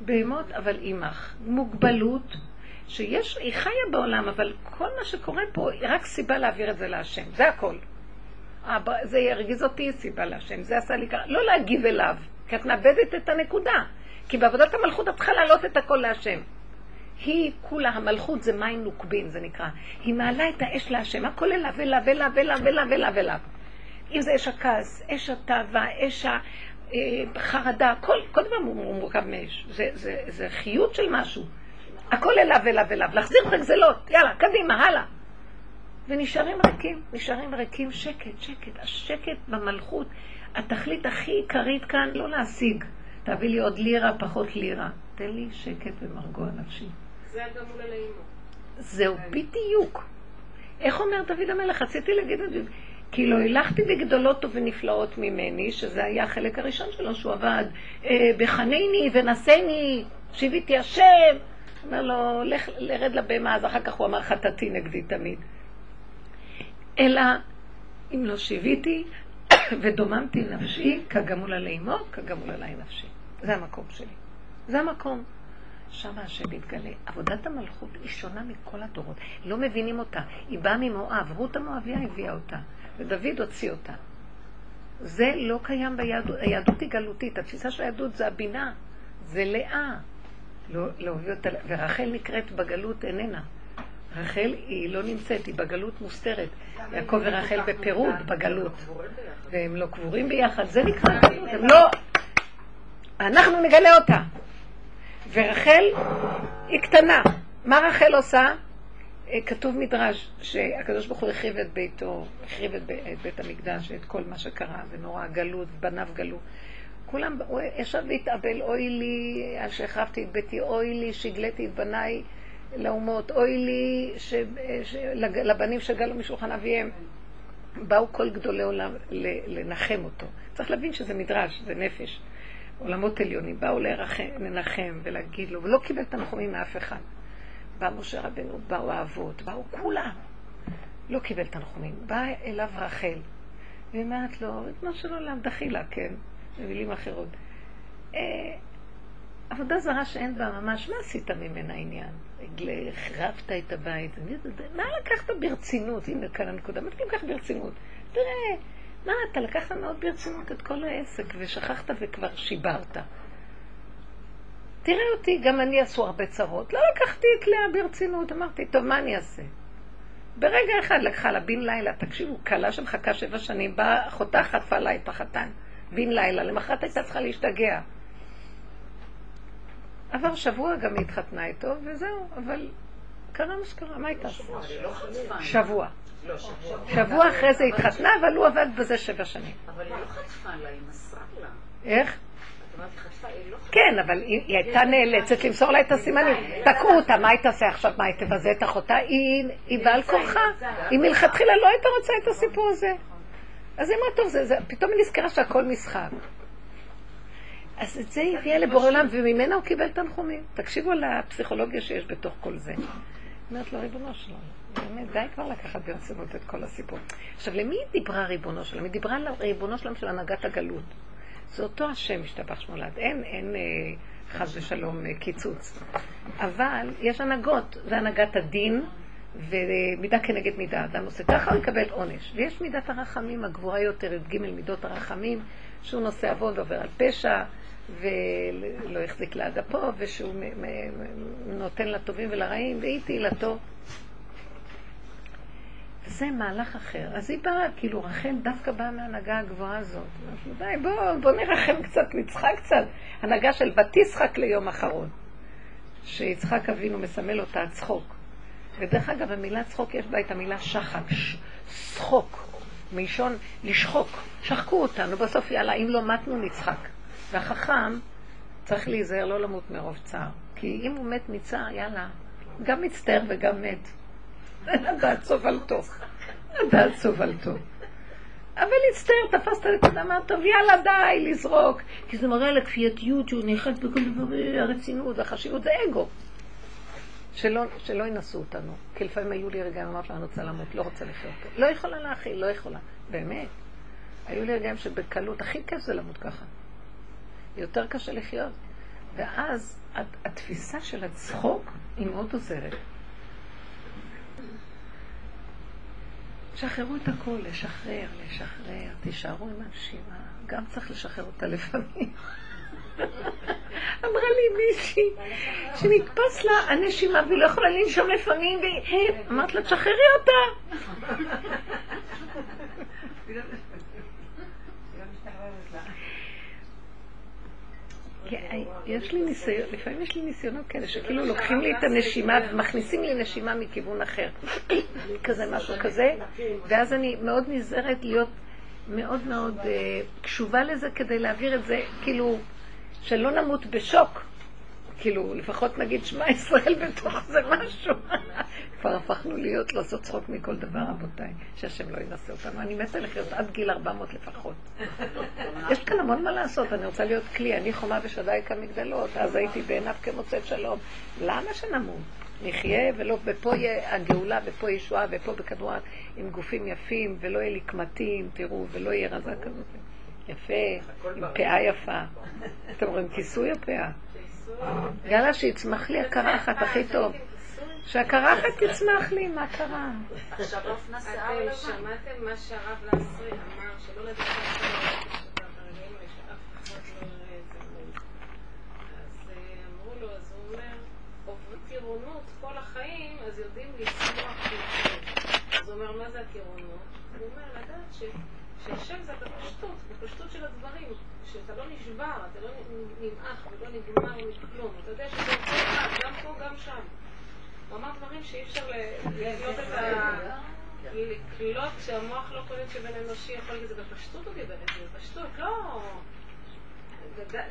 בהמות, אבל עמך. מוגבלות, שיש, היא חיה בעולם, אבל כל מה שקורה פה היא רק סיבה להעביר את זה להשם. זה הכל. זה ירגיז אותי, סיבה להשם, זה עשה לי ככה. לא להגיב אליו, כי את מאבדת את הנקודה. כי בעבודת המלכות את צריכה להעלות את הכל להשם. היא כולה, המלכות זה מים נוקבים, זה נקרא. היא מעלה את האש להשם, הכל אליו, אליו, אליו, אליו, אליו, אליו, אליו. אם זה אש הכעס, אש התאווה, אש החרדה, כל, כל דבר מורכב מאש. זה, זה, זה חיות של משהו. הכל אליו, אליו, אליו. להחזיר את הגזלות, יאללה, קדימה, הלאה. ונשארים ריקים, נשארים ריקים שקט, שקט. השקט במלכות, התכלית הכי עיקרית כאן, לא להשיג. תביא לי עוד לירה, פחות לירה. תן לי שקט ומרגוע נפשי. זה הגמול על האימו. זהו בדיוק. איך אומר דוד המלך? רציתי להגיד את זה. כי לא הילכתי בגדולות ונפלאות ממני, שזה היה החלק הראשון שלו, שהוא עבד אה, בחניני ונשני, שיביתי השם. אומר לו, לך לרד לבהמה, אז אחר כך הוא אמר חטאתי נגדי תמיד. אלא אם לא שיוויתי ודוממתי נפשי כגמול עלי אמו, כגמול עלי נפשי. זה המקום שלי. זה המקום. שם השם יתגלה. עבודת המלכות היא שונה מכל הדורות. לא מבינים אותה. היא באה ממואב. רות המואביה הביאה אותה. ודוד הוציא אותה. זה לא קיים ביהדות. היהדות היא גלותית. התפיסה של היהדות זה הבינה. זה לאה. לא, להוביל אותה, ורחל נקראת בגלות איננה. רחל היא לא נמצאת, היא בגלות מוסתרת. יעקב ורחל בפירוד בגלות. והם לא קבורים ביחד, זה נקרא גלות. הם לא... אנחנו נגלה אותה. ורחל היא קטנה. מה רחל עושה? אה, כתוב מדרש שהקדוש ברוך הוא החריב את ביתו, החריב את, בית המקדש, את כל מה שקרה, ונורא גלות, בניו גלו. כולם, ישב והתאבל, אוי לי על שהחרבתי את ביתי, אוי לי שהגליתי את בניי לאומות, אוי לי ש, ש, לבנים שגלו משולחן אביהם. באו כל גדולי עולם לנחם אותו. צריך להבין שזה מדרש, זה נפש. עולמות עליונים, באו לרחם, לנחם ולהגיד לו, ולא קיבל תנחומים מאף אחד. בא משה רבנו, באו האבות, באו כולם. לא קיבל תנחומים. באה אליו רחל, והיא אומרת לו, ריבונו של עולם, דחילה, כן, במילים אחרות. אה, עבודה זרה שאין בה ממש, מה עשית ממנה עניין? החרבת את הבית, מה לקחת ברצינות? הנה כאן הנקודה, מה אתה לוקח ברצינות? תראה, מה, אתה לקחת מאוד ברצינות את כל העסק ושכחת וכבר שיברת. תראה אותי, גם אני עשו הרבה צרות. לא לקחתי את לאה ברצינות, אמרתי, טוב, מה אני אעשה? ברגע אחד לקחה לה בן לילה, תקשיבו, כלה שמחכה שבע שנים, באה אחותה חטפה לה את החתן, בן לילה, למחרת הייתה צריכה להשתגע. עבר שבוע, גם היא התחתנה איתו, וזהו, אבל קרה מה שקרה, מה הייתה? לא. שבוע. לא, שבוע. שבוע אחרי זה התחתנה, אבל הוא עבד בזה שבע שנים. אבל היא לא חטפן לה, היא מסרה לה. איך? חטפה, לא חטפה. כן, אבל היא, הייתה נאלצת למסור לה את הסימנים. תקעו אותה, מה היא תעשה עכשיו? מה, היא תבזה את אחותה? היא, היא בעל כורחה. היא מלכתחילה לא הייתה רוצה את הסיפור הזה. אז היא אמרה, טוב, זה, זה, פתאום היא נזכרה שהכל משחק. אז את זה היא הביאה לבורא עולם, וממנה הוא קיבל תנחומים. תקשיבו לפסיכולוגיה שיש בתוך כל זה. אומרת לו, ריבונו שלנו, באמת, די כבר לקחת ברצינות את כל הסיפור. עכשיו, למי היא דיברה ריבונו שלם? היא דיברה לריבונו שלם של הנהגת הגלות. זה אותו השם השתבח שמולד. אין, אין אה, חס ושלום אה, קיצוץ. אבל יש הנהגות, זה הנהגת הדין, ומידה כנגד מידה. אדם עושה ככה, הוא יקבל עונש. ויש מידת הרחמים הגבוהה יותר, י"ג מידות הרחמים, שהוא נושא עוון ועובר על פשע, ולא החזיק ליד אפו, ושהוא נותן לטובים ולרעים, והיא תהילתו. זה מהלך אחר. אז היא באה, כאילו רחל דווקא באה מההנהגה הגבוהה הזאת. די, בוא, בוא נרחם קצת, נצחק קצת. הנהגה של ותשחק ליום אחרון. שיצחק אבינו מסמל אותה צחוק. ודרך אגב, המילה צחוק יש בה את המילה שחק, שחוק, מלשון לשחוק. שחקו אותנו, בסוף יאללה, אם לא מתנו נצחק. והחכם צריך להיזהר לא למות מרוב צער. כי אם הוא מת מצער, יאללה, גם מצטער וגם מת. לדעת סובלתו. לדעת סובלתו. אבל הצטער, תפסת נקודה, אמר, טוב, יאללה, די, לזרוק. כי זה מראה על הכפייתיות שהוא נאחז בכל דבר, הרצינות והחשיבות, זה אגו. שלא, שלא ינסו אותנו. כי לפעמים היו לי רגעים, אמרת לה, אני רוצה למות, לא רוצה לחיות פה. לא יכולה להכיל, לא יכולה. באמת. היו לי רגעים שבקלות, הכי כיף זה למות ככה. יותר קשה לחיות. ואז הת- התפיסה של הצחוק היא מאוד עוזרת. שחררו את הכל, לשחרר, לשחרר, תישארו עם הנשימה, גם צריך לשחרר אותה לפעמים. אמרה לי מישהי שנתפס לה הנשימה והיא לא יכולה לנשום לפעמים, והיא... אמרת לה, תשחררי אותה. כן, יש לי ניסיון, לפעמים יש לי ניסיונות כאלה שכאילו לוקחים לי את הנשימה ומכניסים לי נשימה מכיוון אחר. כזה משהו כזה, ואז אני מאוד נזהרת להיות מאוד מאוד אה, קשובה לזה כדי להעביר את זה, כאילו, שלא נמות בשוק. כאילו, לפחות נגיד שמע ישראל בתוך זה משהו. כבר הפכנו להיות לעשות צחוק מכל דבר, רבותיי, שהשם לא ינסה אותנו. אני מתה לחיות עד גיל 400 לפחות. יש כאן המון מה לעשות, אני רוצה להיות כלי, אני חומה ושדי כמגדלות, אז הייתי בעיניו כמוצאת שלום. למה שנמות? נחיה ולא, ופה יהיה הגאולה, ופה ישועה, ופה בכדור עם גופים יפים, ולא יהיה לי קמטים, תראו, ולא יהיה רזה כזאת. יפה, עם פאה יפה. אתם רואים, כיסוי הפאה. יאללה, שיצמח לי הקרחת, אה, הכי טוב. שהקרחת תצמח לי, מה קרה? עכשיו אופנה שיער לבן. שמעתם מה שהרב לסרי אמר, שלא לדבר כל החיים, אז יודעים לצמוח נשבר, אתה לא נמעך ולא נגמר מכלום, אתה יודע שזה אותו אחד, גם פה, גם שם. הוא אמר דברים שאי אפשר לקלוט את ה... לקלוט שהמוח לא קולט שבן אנושי יכול להגיד את זה בפשטות הוא דיבר את זה, בפשטות, לא...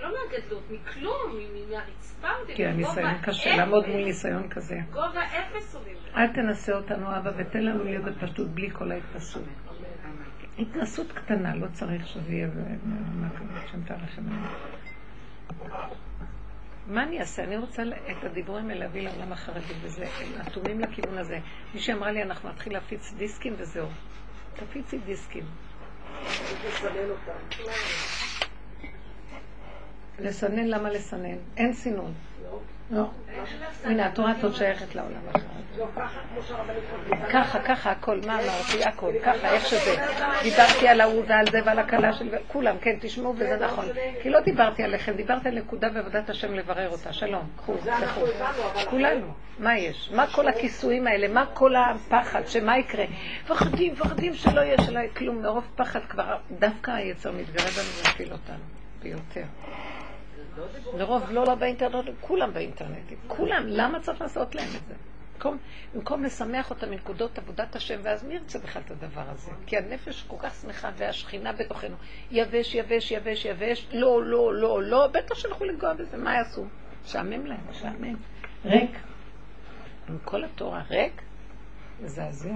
לא מהגדלות, מכלום, מהרצפה הוא דיבר. כי הניסיון גובה קשה. לעמוד מול ניסיון כזה. גובה אפס הוא דיבר. אל תנסה אותנו, אבא, ותן לנו להיות בפשטות בלי כל ההתנסות. התנסות קטנה, לא צריך שזה יהיה מה כזאת שם לכם. מה אני אעשה? אני רוצה את הדיבורים האלה להביא לעולם החרדי, וזה, הם אטומים לכיוון הזה. מישהי אמרה לי, אנחנו נתחיל להפיץ דיסקים וזהו. תפיצי דיסקים. לסנן, למה לסנן? אין סינון. לא. הנה, התורה הזאת שייכת לעולם. ככה, ככה, הכל, מה אמרתי, הכל, ככה, איך שזה. דיברתי על ההוא ועל זה ועל הכלה של... כולם, כן, תשמעו, וזה נכון. כי לא דיברתי עליכם, דיברתי על נקודה בעבודת השם לברר אותה. שלום, קחו, קחו. כולנו, מה יש? מה כל הכיסויים האלה? מה כל הפחד? שמה יקרה? מפחדים, מפחדים שלא יהיה, שלא יהיה כלום. מרוב פחד כבר, דווקא היצר מתגרה בנו ומפיל אותנו, ביותר. לרוב לא, לא באינטרנט, כולם באינטרנטים. כולם, למה צריך לעשות להם את זה? במקום, במקום לשמח אותם מנקודות עבודת השם, ואז מי ירצה בכלל את הדבר הזה? כי הנפש כל כך שמחה, והשכינה בתוכנו. יבש, יבש, יבש, יבש, לא, לא, לא, לא, בטח שילכו לגוע בזה, מה יעשו? משעמם להם, משעמם. ריק. עם כל התורה, ריק, מזעזע.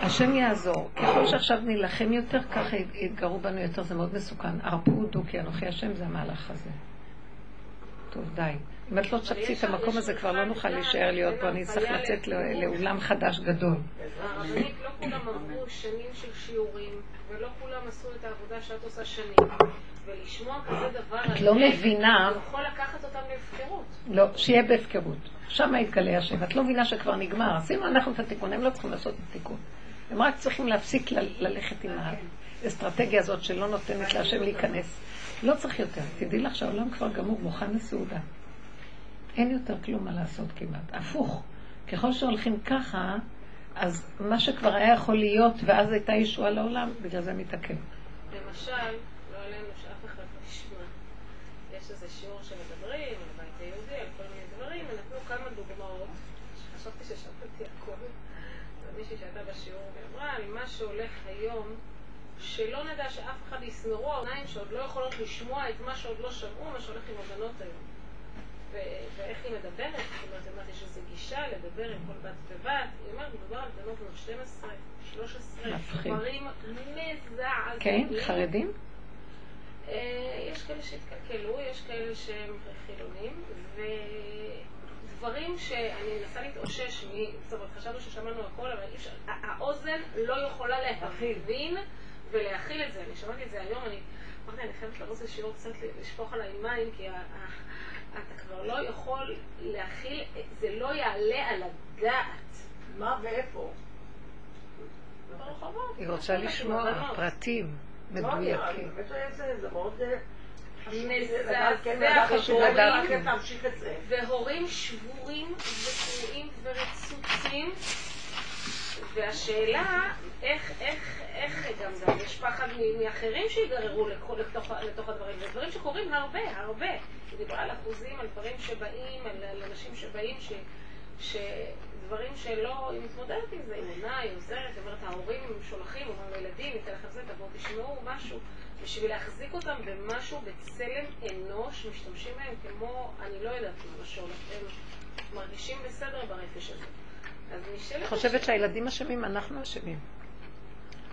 השם יעזור. ככל שעכשיו נילחם יותר, ככה יתגרו בנו יותר, זה מאוד מסוכן. הרפו הודו, כי אנוכי השם זה המהלך הזה. טוב, די. אם את לא תשפצי את המקום הזה, כבר לא נוכל להישאר להיות פה, אני צריך לצאת לא- לאולם חדש גדול. הרבנית, לא כולם עברו שנים של שיעורים, ולא כולם עשו את העבודה שאת עושה שנים. ולשמוע כזה דבר את לא מבינה. יכול לקחת אותם להפקרות. לא, שיהיה בהפקרות. שם יתגלה השם. את לא מבינה שכבר נגמר. עשינו אנחנו את התיקון, הם לא צריכים לעשות את התיקון. הם רק צריכים להפסיק ללכת עם האסטרטגיה הזאת שלא נותנת להשם להיכנס. לא צריך יותר. תדעי לך שהעולם כבר גמור, מוכן לסעודה. אין יותר כלום מה לעשות כמעט. הפוך. ככל שהולכים ככה, אז מה שכבר היה יכול להיות, ואז הייתה ישועה לעולם, בגלל זה מתעכב. למשל, לא עלינו שאף אחד לא ישמע, יש איזה שיעור שמדברים על הבית היהודי, על כל מיני דברים, ונתנו כמה דוגמאות, שחשבתי ששמעתי הכל, ומישהי שהייתה בשיעור ואמרה, על מה שהולך היום, שלא נדע שאף אחד יסמרו העיניים שעוד לא יכולות לשמוע את מה שעוד לא שמעו, מה שהולך עם הבנות היום. ואיך היא מדברת, זאת אומרת, היא אומרת, יש איזו גישה לדבר עם כל בת ובת, היא אומרת, מדובר על בנות בנות 12, 13, מפחיד. דברים מזעזעים. כן? חרדים? אה, יש כאלה שהתקלקלו, יש כאלה שהם חילונים, ודברים שאני מנסה להתאושש מ... זאת אומרת, חשבנו ששמענו הכל, אבל אי אפשר, האוזן לא יכולה להבין ולהכיל את זה. אני שמעתי את זה היום, אני אמרתי, אני חייבת לרוץ לשיעור קצת לשפוך עליי מים, כי אתה כבר לא יכול להכיל, זה לא יעלה על הדעת. מה ואיפה? היא רוצה לשמוע. פרטים לא, מדויקים. זה מאוד... אה, מזעזע, כן. והורים שבורים וקרועים ורצוצים והשאלה איך, איך, איך גם, גם יש פחד מאחרים שיגררו לתוך, לתוך הדברים, זה דברים שקורים הרבה, הרבה. היא דיברה על אחוזים, על דברים שבאים, על, על אנשים שבאים, ש, שדברים שלא, היא מתמודדת עם זה, היא עונה, היא עוזרת, היא אומרת, ההורים שולחים, אומרים לילדים, ניתן לכם זה, תבואו תשמעו משהו. בשביל להחזיק אותם במשהו, בצלם אנוש, משתמשים בהם כמו, אני לא יודעת מה לשאול, הם מרגישים בסדר ברפש הזה. אז נשאלת... את חושבת שהילדים אשמים? אנחנו אשמים.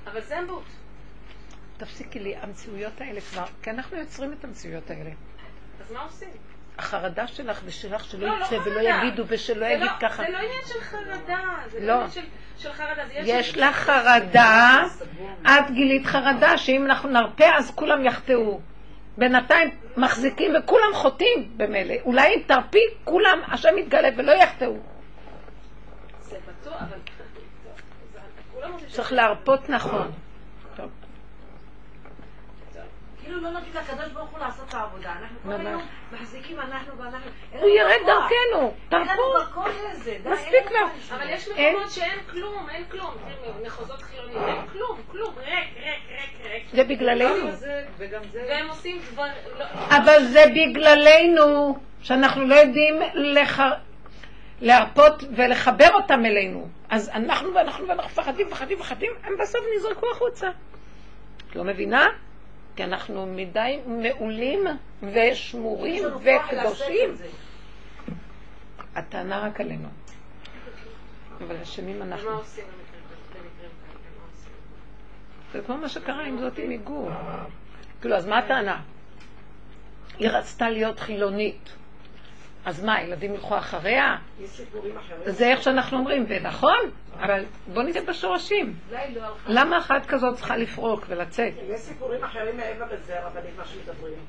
אבל זה המהות. תפסיקי לי, המציאויות האלה כבר, כי אנחנו יוצרים את המציאויות האלה. אז מה עושים? החרדה שלך ושלך שלא לא, לא יצא ולא חרדה. יגידו ושלא יגיד לא- ככה. זה לא עניין של חרדה, זה לא. לא עניין של- של חרדה, זה יש של... לך חרדה, את גילית חרדה שאם אנחנו נרפה אז כולם יחטאו. בינתיים מחזיקים וכולם חוטאים במילא. אולי אם תרפי, כולם, השם יתגלה ולא יחטאו. זה אבל... צריך להרפות נכון. כאילו לא נותנים לקדוש ברוך הוא לעשות את העבודה. אנחנו כל. היום מחזיקים אנחנו ואנחנו. הוא ירד. דרכנו. די, מספיק כבר. אבל יש. מקומות שאין כלום, אין כלום. מחוזות חילוניים, אין כלום, כלום, ריק, ריק, ריק, ריק. זה בגללנו. והם עושים דבר... לא- אבל זה בגללנו, שאנחנו לא יודעים. להרפות ולחבר אותם אלינו. אז אנחנו ואנחנו ואנחנו מפחדים, מפחדים, מפחדים, הם בסוף נזרקו החוצה. את לא מבינה? כי אנחנו מדי מעולים ושמורים וקדושים. הטענה רק עלינו. אבל אשמים אנחנו. מה עושים? זה כמו מה שקרה עם זאתי מגור. כאילו, אז מה הטענה? היא רצתה להיות חילונית. אז מה, הילדים ילכו אחריה? יש סיפורים אחרים. זה איך שאנחנו אומרים, ונכון, אבל בוא נהיה בשורשים. לא. למה אחת כזאת צריכה לפרוק ולצאת? יש סיפורים אחרים מעבר לזה, הרבנים, מה שמדברים.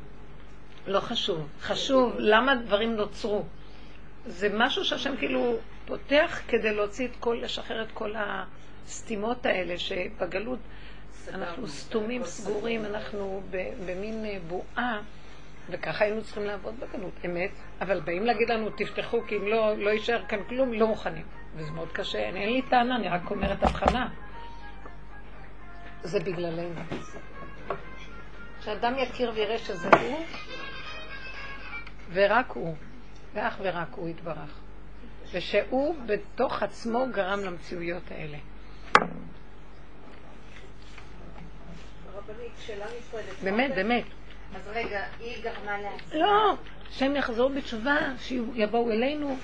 לא חשוב. חשוב למה דברים נוצרו. זה משהו שהשם כאילו פותח כדי להוציא את כל, לשחרר את כל הסתימות האלה שבגלות אנחנו סתומים, סגורים, אנחנו במין אה, בועה, וככה היינו צריכים לעבוד בגלות, אמת. אבל באים להגיד לנו, תפתחו, כי אם לא, לא יישאר כאן כלום, לא מוכנים. וזה מאוד קשה, אין, אין לי טענה, אני רק אומרת הבחנה. זה בגללנו. שאדם יכיר ויראה שזה הוא, ורק הוא, ואך ורק הוא יתברך. ושהוא בתוך עצמו גרם למציאויות האלה. באמת, באמת. אז רגע, היא גרמה לעצמה. לא, שהם יחזרו בתשובה, שיבואו אלינו.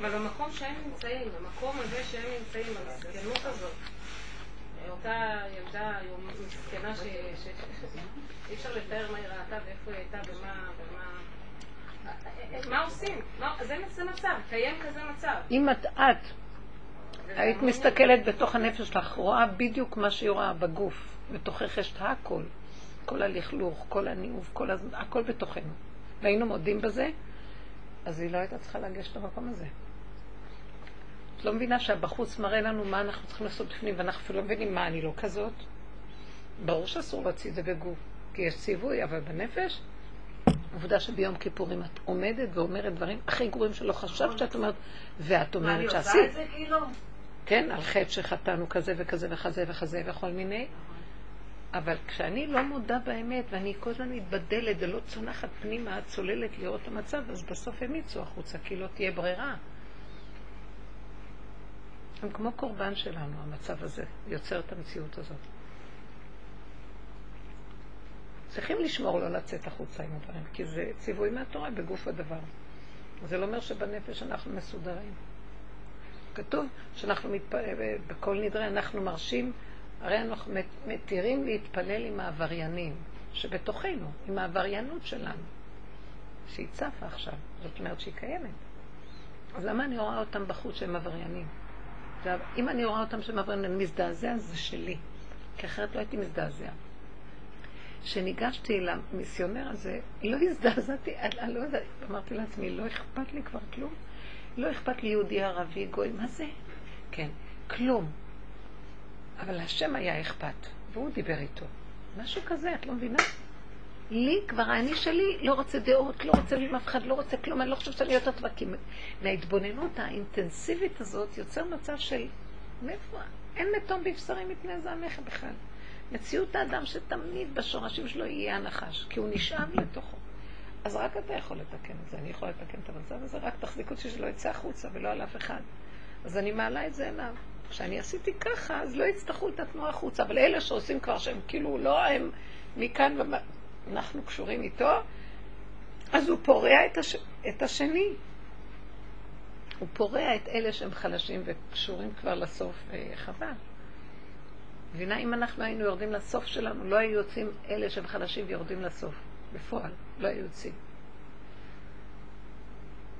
אבל במקום שהם נמצאים, במקום הזה שהם נמצאים, במסכנות הזאת, אותה ילדה היום מסכנה שאי אפשר לתאר מה היא ראתה ואיפה היא הייתה ומה... מה עושים? זה מצב, קיים כזה מצב. אם את, את היית מסתכלת בתוך הנפש שלך, רואה בדיוק מה שהיא רואה בגוף, בתוכך יש את הכל, כל הלכלוך, כל הניאוף, כל הז... הכל בתוכנו. והיינו מודים בזה, אז היא לא הייתה צריכה לגשת למקום הזה. את לא מבינה שהבחוץ מראה לנו מה אנחנו צריכים לעשות בפנים, ואנחנו אפילו לא מבינים מה אני לא כזאת. ברור שאסור להוציא את זה בגוף, כי יש ציווי, אבל בנפש, עובדה שביום כיפורים את עומדת ואומרת דברים הכי גרועים שלא חשבת שאת אומרת, ואת מה, אני אומרת עושה שעשית. את זה כאילו? כן, על חטא שחטאנו כזה וכזה וכזה וכזה וכל מיני. אבל כשאני לא מודה באמת, ואני כל הזמן מתבדלת ולא צונחת פנימה, צוללת לראות את המצב, אז בסוף הם יצאו החוצה, כי לא תהיה ברירה. הם כמו קורבן שלנו, המצב הזה, יוצר את המציאות הזאת. צריכים לשמור לא לצאת החוצה עם הדברים, כי זה ציווי מהתורה בגוף הדבר. זה לא אומר שבנפש אנחנו מסודרים. כתוב שאנחנו מתפ... בכל נדרי אנחנו מרשים, הרי אנחנו מת- מתירים להתפלל עם העבריינים שבתוכנו, עם העבריינות שלנו, שהיא צפה עכשיו, זאת אומרת שהיא קיימת. אז למה אני רואה אותם בחוץ שהם עבריינים? אם אני רואה אותם שהם עבריינים, אני מזדעזע, זה שלי. כי אחרת לא הייתי מזדעזע. כשניגשתי למיסיונר הזה, לא הזדעזעתי, לא יודעת, אמרתי לעצמי, לא אכפת לי כבר כלום. לא אכפת לי יהודי, ערבי, גוי, מה זה? כן, כלום. אבל השם היה אכפת, והוא דיבר איתו. משהו כזה, את לא מבינה? לי כבר, האני שלי לא רוצה דעות, לא רוצה עם אף אחד, לא רוצה כלום, אני לא חושבת שאני יותר טובה, כי מההתבוננות האינטנסיבית הזאת יוצר מצב של, מאיפה, אין מתום בבשרי מפני זעמך בכלל. מציאות האדם שתמיד בשורשים שלו יהיה הנחש, כי הוא נשאב לתוכו. אז רק אתה יכול לתקן את זה, אני יכולה לתקן את המצב הזה, רק תחזיקו אותי שלא יצא החוצה ולא על אף אחד. אז אני מעלה את זה אליו. כשאני עשיתי ככה, אז לא יצטרכו את התנועה החוצה, אבל אלה שעושים כבר שהם כאילו לא הם מכאן, אנחנו קשורים איתו, אז הוא פורע את, הש... את השני. הוא פורע את אלה שהם חלשים וקשורים כבר לסוף, אה, חבל. מבינה, אם אנחנו היינו יורדים לסוף שלנו, לא היו יוצאים אלה שהם חלשים ויורדים לסוף. בפועל, לא היו יוצאים.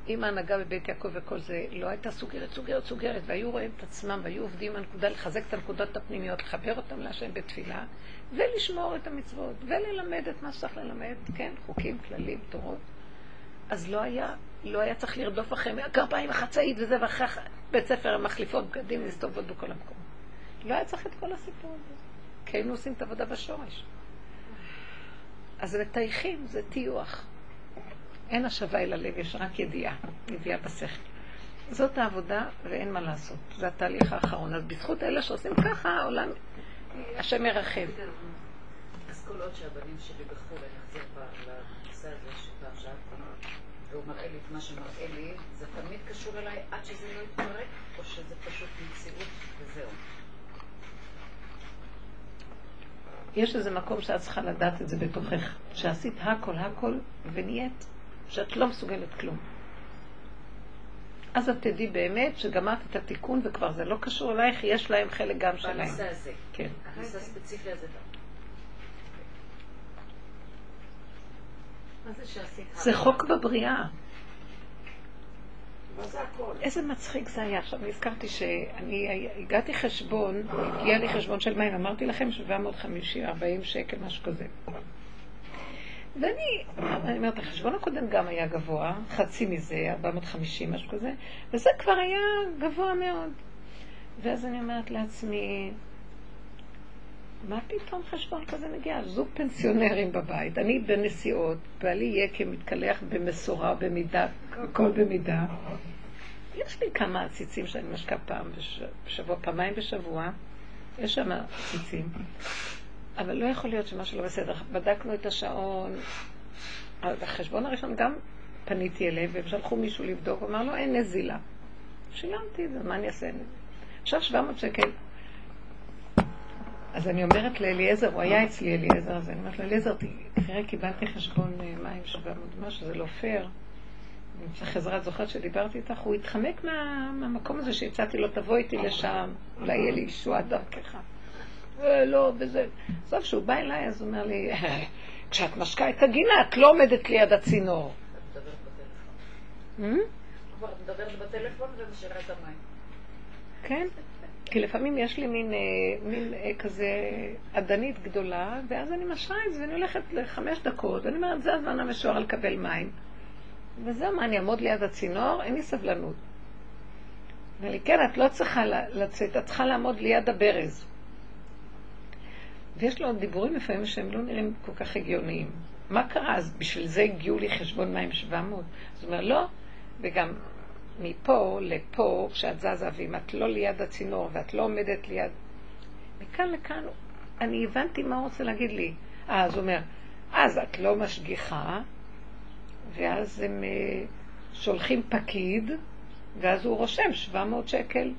אם ההנהגה בבית יעקב וכל זה לא הייתה סוגרת, סוגרת, סוגרת, והיו רואים את עצמם והיו עובדים הנקודה, לחזק את הנקודות הפנימיות, לחבר אותם להשם בתפילה, ולשמור את המצוות, וללמד את מה שצריך ללמד, כן, חוקים, כללים, תורות. אז לא היה, לא היה צריך לרדוף אחריהם, גרביים, החצאית וזה, ואחרי בית ספר, מחליפות בגדים, להסתובבות בכל המקומות. לא היה צריך את כל הסיפור הזה. כי היינו עושים את העבודה בשורש. אז מטייחים, זה טיוח. אין השבה אל הלב, יש רק ידיעה, ידיעה בשכל. זאת העבודה ואין מה לעשות, זה התהליך האחרון. אז בזכות אלה שעושים ככה, העולם, השם ירחם. אז כל עוד שהבנים שלי בחו"ל, אני אחזיר לנושא הזה שפעם שאלתי, והוא מראה לי את מה שמראה לי, זה תמיד קשור אליי עד שזה לא יתפרק, או שזה פשוט מציאות וזהו. יש איזה מקום שאת צריכה לדעת את זה בתוכך, שעשית הכל הכל ונהיית שאת לא מסוגלת כלום. אז את תדעי באמת שגמרת את התיקון וכבר זה לא קשור אלייך, יש להם חלק גם שלהם. בנושא הזה. כן. הנושא הספציפי הזה. מה זה חוק בבריאה. איזה מצחיק זה היה. עכשיו נזכרתי שאני הגעתי חשבון, הגיע לי חשבון של מים, אמרתי לכם 750, 40 שקל, משהו כזה. ואני, אני אומרת, החשבון הקודם גם היה גבוה, חצי מזה, 450, משהו כזה, וזה כבר היה גבוה מאוד. ואז אני אומרת לעצמי, מה פתאום חשבון כזה מגיע? זוג פנסיונרים בבית, אני בנסיעות, בעלי יהיה כמתקלח במשורה, במידה, הכל במידה. יש לי כמה עציצים שאני משקה פעם בש- בשבוע, פעמיים בשבוע, יש שם עציצים. אבל לא יכול להיות שמשהו לא בסדר. בדקנו את השעון, החשבון הראשון גם פניתי אליהם, והם שלחו מישהו לבדוק, הוא אמר לו, אין נזילה. שילמתי את זה, מה אני אעשה? עכשיו 700 שקל. אז אני אומרת לאליעזר, הוא היה אצלי אליעזר, אז אני אומרת לו, אליעזר, תראה, קיבלתי חשבון אה, מים 700 משהו, זה לא פייר. אני צריך עזרה, את זוכרת שדיברתי איתך? הוא התחמק מה, מהמקום הזה שהצעתי לו, תבוא איתי לשם, אולי יהיה לי ישועה דרכך. אה, לא, וזה. עזוב, כשהוא בא אליי, אז הוא אומר לי, כשאת משקה את הגינה, את לא עומדת ליד הצינור. את מדברת בטלפון. את מדברת בטלפון ומשאירה את המים. כן, כי לפעמים יש לי מין, אה, מין אה, כזה עדנית גדולה, ואז אני משרה את זה, ואני הולכת לחמש דקות, ואני אומרת, זה הזמן המשוער לקבל מים. וזהו, מה, אני אעמוד ליד הצינור? אין לי סבלנות. אמר לי, כן, את לא צריכה לצאת, את צריכה לעמוד ליד הברז. ויש לו עוד דיבורים לפעמים שהם לא נראים כל כך הגיוניים. מה קרה? אז בשביל זה הגיעו לי חשבון מים 700. אז הוא אומר, לא, וגם מפה לפה, כשאת זזה, ואם את לא ליד הצינור ואת לא עומדת ליד... מכאן לכאן, אני הבנתי מה הוא רוצה להגיד לי. אה, אז הוא אומר, אז את לא משגיחה, ואז הם אה, שולחים פקיד, ואז הוא רושם 700 שקל.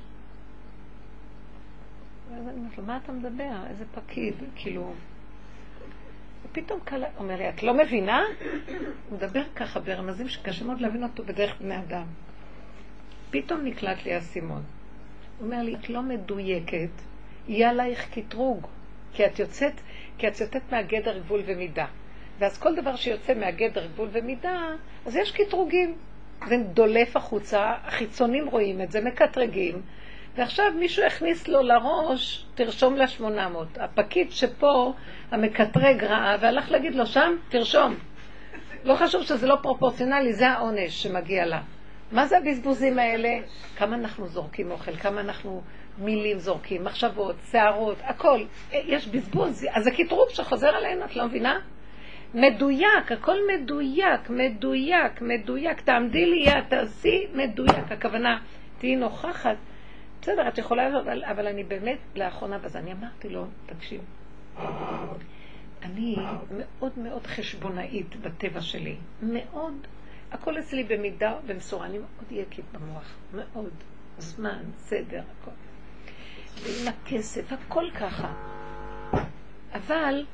ואז אני אומרת לו, מה אתה מדבר? איזה פקיד? כאילו... ופתאום קל... אומר לי, את לא מבינה? הוא מדבר ככה ברמזים שקשה מאוד להבין אותו בדרך בני אדם. פתאום נקלט לי האסימון. הוא אומר לי, את לא מדויקת, יהיה עלייך קטרוג, כי את יוצאת, כי את יוצאת מהגדר גבול ומידה. ואז כל דבר שיוצא מהגדר גבול ומידה, אז יש קטרוגים. זה דולף החוצה, החיצונים רואים את זה, מקטרגים, ועכשיו מישהו הכניס לו לראש, תרשום לה 800. הפקיד שפה, המקטרג ראה, והלך להגיד לו שם, תרשום. לא חשוב שזה לא פרופורציונלי, זה העונש שמגיע לה. מה זה הבזבוזים האלה? כמה אנחנו זורקים אוכל, כמה אנחנו מילים זורקים, מחשבות, שערות, הכל. יש בזבוז, אז זה קטרוג שחוזר עלינו, את לא מבינה? מדויק, הכל מדויק, מדויק, מדויק. תעמדי לי יד, תעשי מדויק. הכוונה, תהיי נוכחת. בסדר, את יכולה, אבל, אבל אני באמת, לאחרונה, אז אני אמרתי לו, תקשיב, אני מאוד מאוד חשבונאית בטבע שלי, מאוד, הכל אצלי במידה ובמשורה, אני מאוד יקית במוח, מאוד, זמן, סדר, הכל. ועם הכסף, הכל ככה. אבל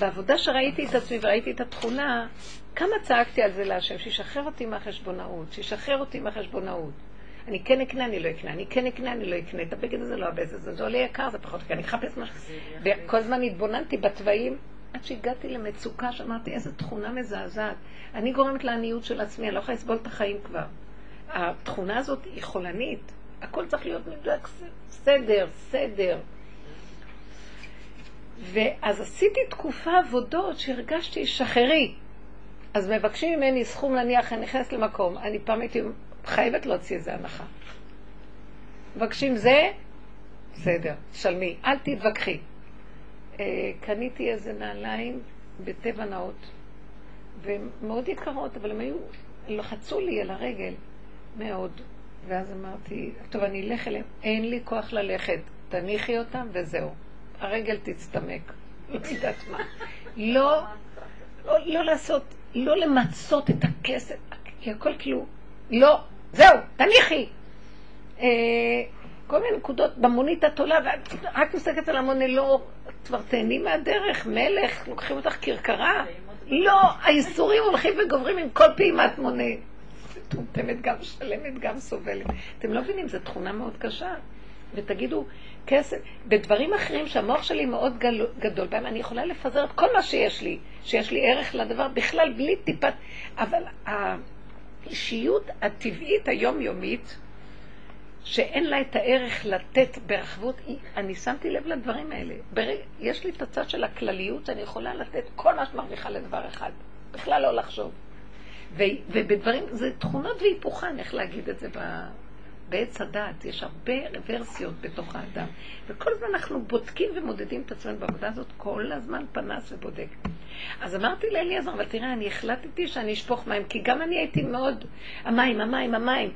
בעבודה שראיתי את עצמי וראיתי את התכונה, כמה צעקתי על זה להשם, שישחרר אותי מהחשבונאות, שישחרר אותי מהחשבונאות. אני כן אקנה, אני לא אקנה, אני כן אקנה, אני לא אקנה, את הבגד הזה לא אבז, זה זה עולה יקר, זה פחות יקר, אני אחפש משהו. וכל הזמן התבוננתי בתוואים, עד שהגעתי למצוקה, שאמרתי, איזו תכונה מזעזעת. אני גורמת לעניות של עצמי, אני לא יכולה לסבול את החיים כבר. התכונה הזאת היא חולנית, הכל צריך להיות מדויק, סדר, סדר. ואז עשיתי תקופה עבודות שהרגשתי, שחררי. אז מבקשים ממני סכום נניח, אני נכנסת למקום, אני פעם הייתי חייבת להוציא איזה הנחה. מבקשים זה, בסדר, שלמי, אל תתווכחי. אה, קניתי איזה נעליים בטבע נאות, והן מאוד יקרות, אבל הן היו, לחצו לי על הרגל מאוד. ואז אמרתי, טוב, אני אלך אליהם, אין לי כוח ללכת, תניחי אותם וזהו. הרגל תצטמק, לא יודעת מה. לא, לא, לא לעשות, לא למצות את הכסף, כי הכל כאילו, לא, זהו, תניחי. אה, כל מיני נקודות במונית את עולה, ואת רק מסתכלת על המונה, לא, כבר תהני מהדרך, מלך, לוקחים אותך כרכרה. לא, האיסורים הולכים וגוברים עם כל פעימת מונה. מטומטמת, גם שלמת, גם סובלת. אתם לא מבינים, זו תכונה מאוד קשה. ותגידו, כסף, בדברים אחרים שהמוח שלי מאוד גדול בהם, אני יכולה לפזר את כל מה שיש לי, שיש לי ערך לדבר, בכלל בלי טיפת... אבל האישיות הטבעית היומיומית, שאין לה את הערך לתת ברחבות, אני שמתי לב לדברים האלה. יש לי את הצד של הכלליות, אני יכולה לתת כל מה שמרוויחה לדבר אחד. בכלל לא לחשוב. ו, ובדברים, זה תכונות והיפוכן, איך להגיד את זה ב... בעץ הדעת, יש הרבה רוורסיות בתוך האדם. וכל הזמן אנחנו בודקים ומודדים את עצמנו בעבודה הזאת, כל הזמן פנס ובודק. אז אמרתי לאליעזר, אבל תראה, אני החלטתי שאני אשפוך מים, כי גם אני הייתי מאוד, המים, המים, המים.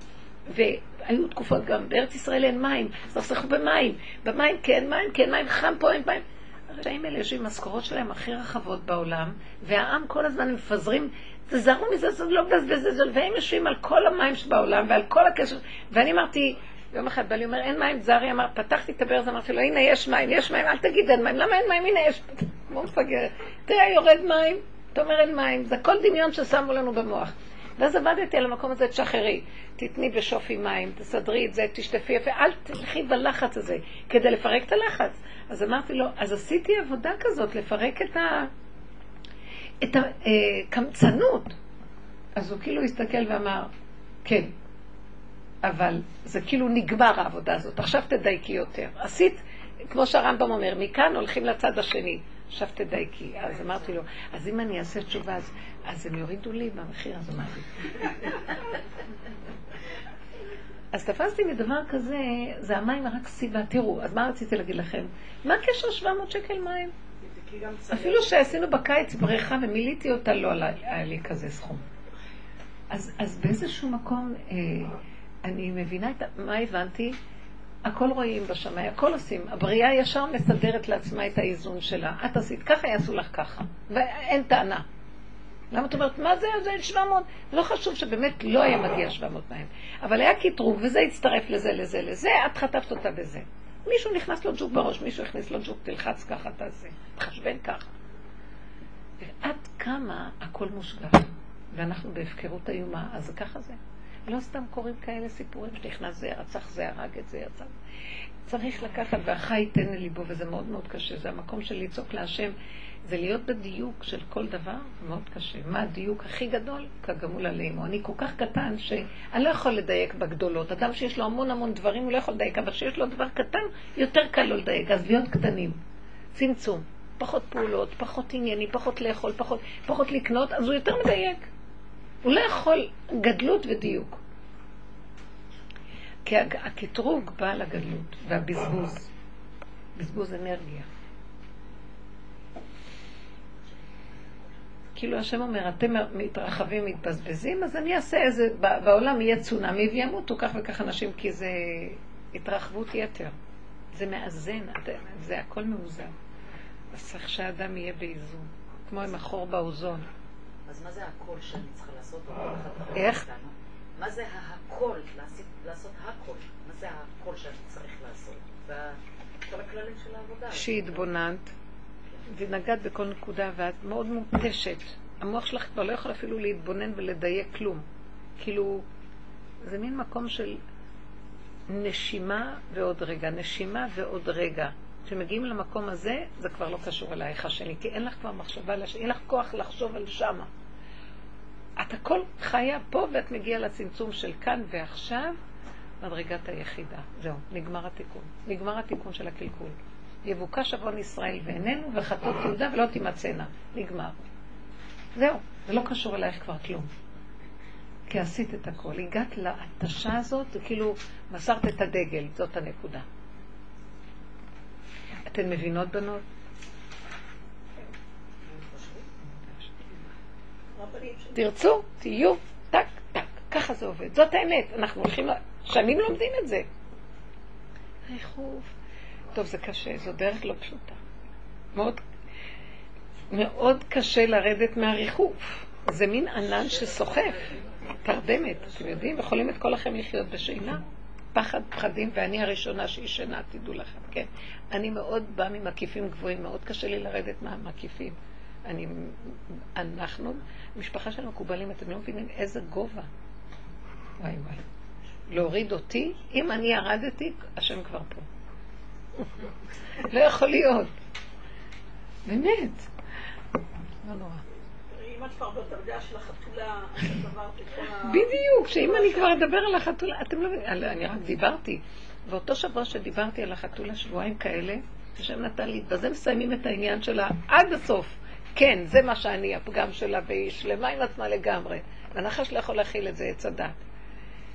והיו תקופות גם, בארץ ישראל אין מים, אז תחסכו במים, במים כן, מים כן, מים חם פה, אין מים. הרשעים האלה יושבים משכורות שלהם הכי רחבות בעולם, והעם כל הזמן מפזרים תזהרו מזה, זה לא מבזבז, והם יושבים על כל המים שבעולם ועל כל הקשר. ואני אמרתי, יום אחד בעלי אומר, אין מים, זרי אמר, פתחתי את הברז, אמרתי לו, הנה יש מים, יש מים, אל תגיד אין מים, למה אין מים? הנה יש, כמו מפגרת. תראה, יורד מים, אתה אומר אין מים, זה כל דמיון ששמו לנו במוח. ואז עבדתי על המקום הזה, תשחררי, תתני בשופי מים, תסדרי את זה, תשטפי יפה, אל תלכי בלחץ הזה, כדי לפרק את הלחץ. אז אמרתי לו, אז עשיתי עבודה כזאת, לפרק את ה... את הקמצנות. אז הוא כאילו הסתכל ואמר, כן, אבל זה כאילו נגמר העבודה הזאת, עכשיו תדייקי יותר. עשית, כמו שהרמב"ם אומר, מכאן הולכים לצד השני, עכשיו תדייקי. אז אמרתי לו, אז אם אני אעשה תשובה, אז, אז הם יורידו לי במחיר, אז אמרתי. אז תפסתי מדבר כזה, זה המים רק סיבה. תראו, אז מה רציתי להגיד לכם? מה הקשר 700 שקל מים? אפילו שעשינו בקיץ בריכה ומילאתי אותה, לא היה לי כזה סכום. אז, אז באיזשהו מקום, אה, אני מבינה את מה הבנתי? הכל רואים בשמיים, הכל עושים. הבריאה ישר מסדרת לעצמה את האיזון שלה. את עשית ככה, יעשו לך ככה. ואין טענה. למה את אומרת, מה זה, זה 700? לא חשוב שבאמת לא היה מגיע 700 מים. אבל היה קטרוג, וזה הצטרף לזה, לזה, לזה, את חטפת אותה בזה. מישהו נכנס לו ג'וק בראש, מישהו הכניס לו ג'וק, תלחץ ככה, תעשה, תחשבן ככה. ועד כמה הכל מושגח, ואנחנו בהפקרות איומה, אז ככה זה. לא סתם קוראים כאלה סיפורים שנכנס זה, רצח זה, הרג את זה, יצא. צריך לקחת, והחי ייתן לליבו, וזה מאוד מאוד קשה. זה המקום של לצעוק להשם. זה להיות בדיוק של כל דבר, מאוד קשה. מה הדיוק הכי גדול? כגמול עלינו. אני כל כך קטן שאני לא יכול לדייק בגדולות. אדם שיש לו המון המון דברים, הוא לא יכול לדייק, אבל כשיש לו דבר קטן, יותר קל לו לדייק. אז להיות קטנים. צמצום. פחות פעולות, פחות עניינים, פחות לאכול, פחות, פחות לקנות, אז הוא יותר מדייק. הוא לא יכול גדלות ודיוק. כי הקטרוג בא לגדלות והבזבוז. בזבוז אנרגיה. כאילו השם אומר, אתם מתרחבים, מתבזבזים, אז אני אעשה איזה, בעולם יהיה צונאמי וימותו כך וכך אנשים, כי זה התרחבות יתר. זה מאזן, זה הכל מאוזן. אז צריך שהאדם יהיה באיזון, כמו עם החור באוזון. אז מה זה הכל שאני צריכה לעשות? איך? מה זה הכל? לעשות הכל. מה זה הכל שאני צריך לעשות? זה כל הכללים של העבודה. שהתבוננת. ונגעת בכל נקודה, ואת מאוד מותשת. המוח שלך כבר לא יכול אפילו להתבונן ולדייק כלום. כאילו, זה מין מקום של נשימה ועוד רגע, נשימה ועוד רגע. כשמגיעים למקום הזה, זה כבר לא קשור אלייך השני, כי אין לך כבר מחשבה, לש... אין לך כוח לחשוב על שמה. את הכל חיה פה ואת מגיעה לצמצום של כאן ועכשיו, מדרגת היחידה. זהו, נגמר התיקון. נגמר התיקון של הקלקול. יבוקש עוון ישראל בעינינו, וחטאות יהודה ולא תימצאנה. נגמר. זהו, זה לא קשור אלייך כבר כלום. כי עשית את הכל. הגעת להתשה הזאת, וכאילו מסרת את הדגל, זאת הנקודה. אתן מבינות, בנות? תרצו, תהיו, טק, טק, ככה זה עובד. זאת האמת, אנחנו הולכים, שנים לומדים את זה. ריחוף, טוב, זה קשה, זו דרך לא פשוטה. מאוד, מאוד קשה לרדת מהריחוף. זה מין ענן שסוחף, תרדמת, אתם יודעים? יכולים את כל החיים לחיות בשינה. פחד, פחדים, ואני הראשונה שישנה, תדעו לכם, כן. אני מאוד באה ממקיפים גבוהים, מאוד קשה לי לרדת מהמקיפים. אני, אנחנו, משפחה של מקובלים, אתם לא מבינים איזה גובה. וואי וואי. להוריד אותי, אם אני ירדתי, השם כבר פה. לא יכול להיות. באמת. לא נורא. בדיוק, שאם אני כבר אדבר על החתולה, אתם לא מבינים, אני רק דיברתי. ואותו שבוע שדיברתי על החתולה, שבועיים כאלה, השם נתן לי, בזה מסיימים את העניין שלה עד הסוף. כן, זה מה שאני, הפגם שלה, והיא שלמה עם עצמה לגמרי. והנחש לא יכול להכיל את זה, עץ הדת.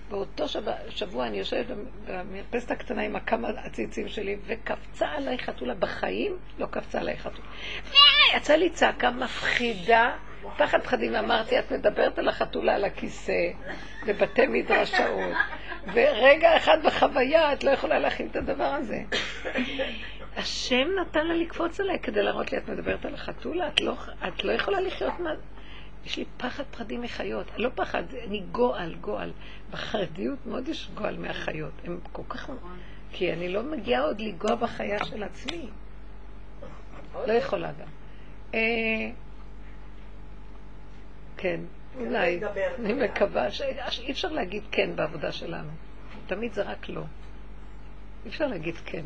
באותו שבוע, שבוע אני יושבת במרפסת הקטנה עם הכמה עציצים שלי, וקפצה עליי חתולה בחיים, לא קפצה עליי חתולה. יצאה לי צעקה מפחידה, פחד פחדים, אמרתי, את מדברת על החתולה על הכיסא, בבתי מדרשאות, ורגע אחד בחוויה את לא יכולה להכין את הדבר הזה. השם נתן לה לקפוץ עליי כדי להראות לי, את מדברת על החתולה? את לא, את לא יכולה לחיות מה... יש לי פחד פחדים מחיות. לא פחד, אני גועל, גועל. בחרדיות מאוד יש גועל מהחיות. הם כל כך... כי אני לא מגיעה עוד לנגוע בחיה של עצמי. לא יכולה גם. אה, כן, אולי. לדבר. אני מקווה שאי אפשר להגיד כן בעבודה שלנו. תמיד זה רק לא. אי אפשר להגיד כן.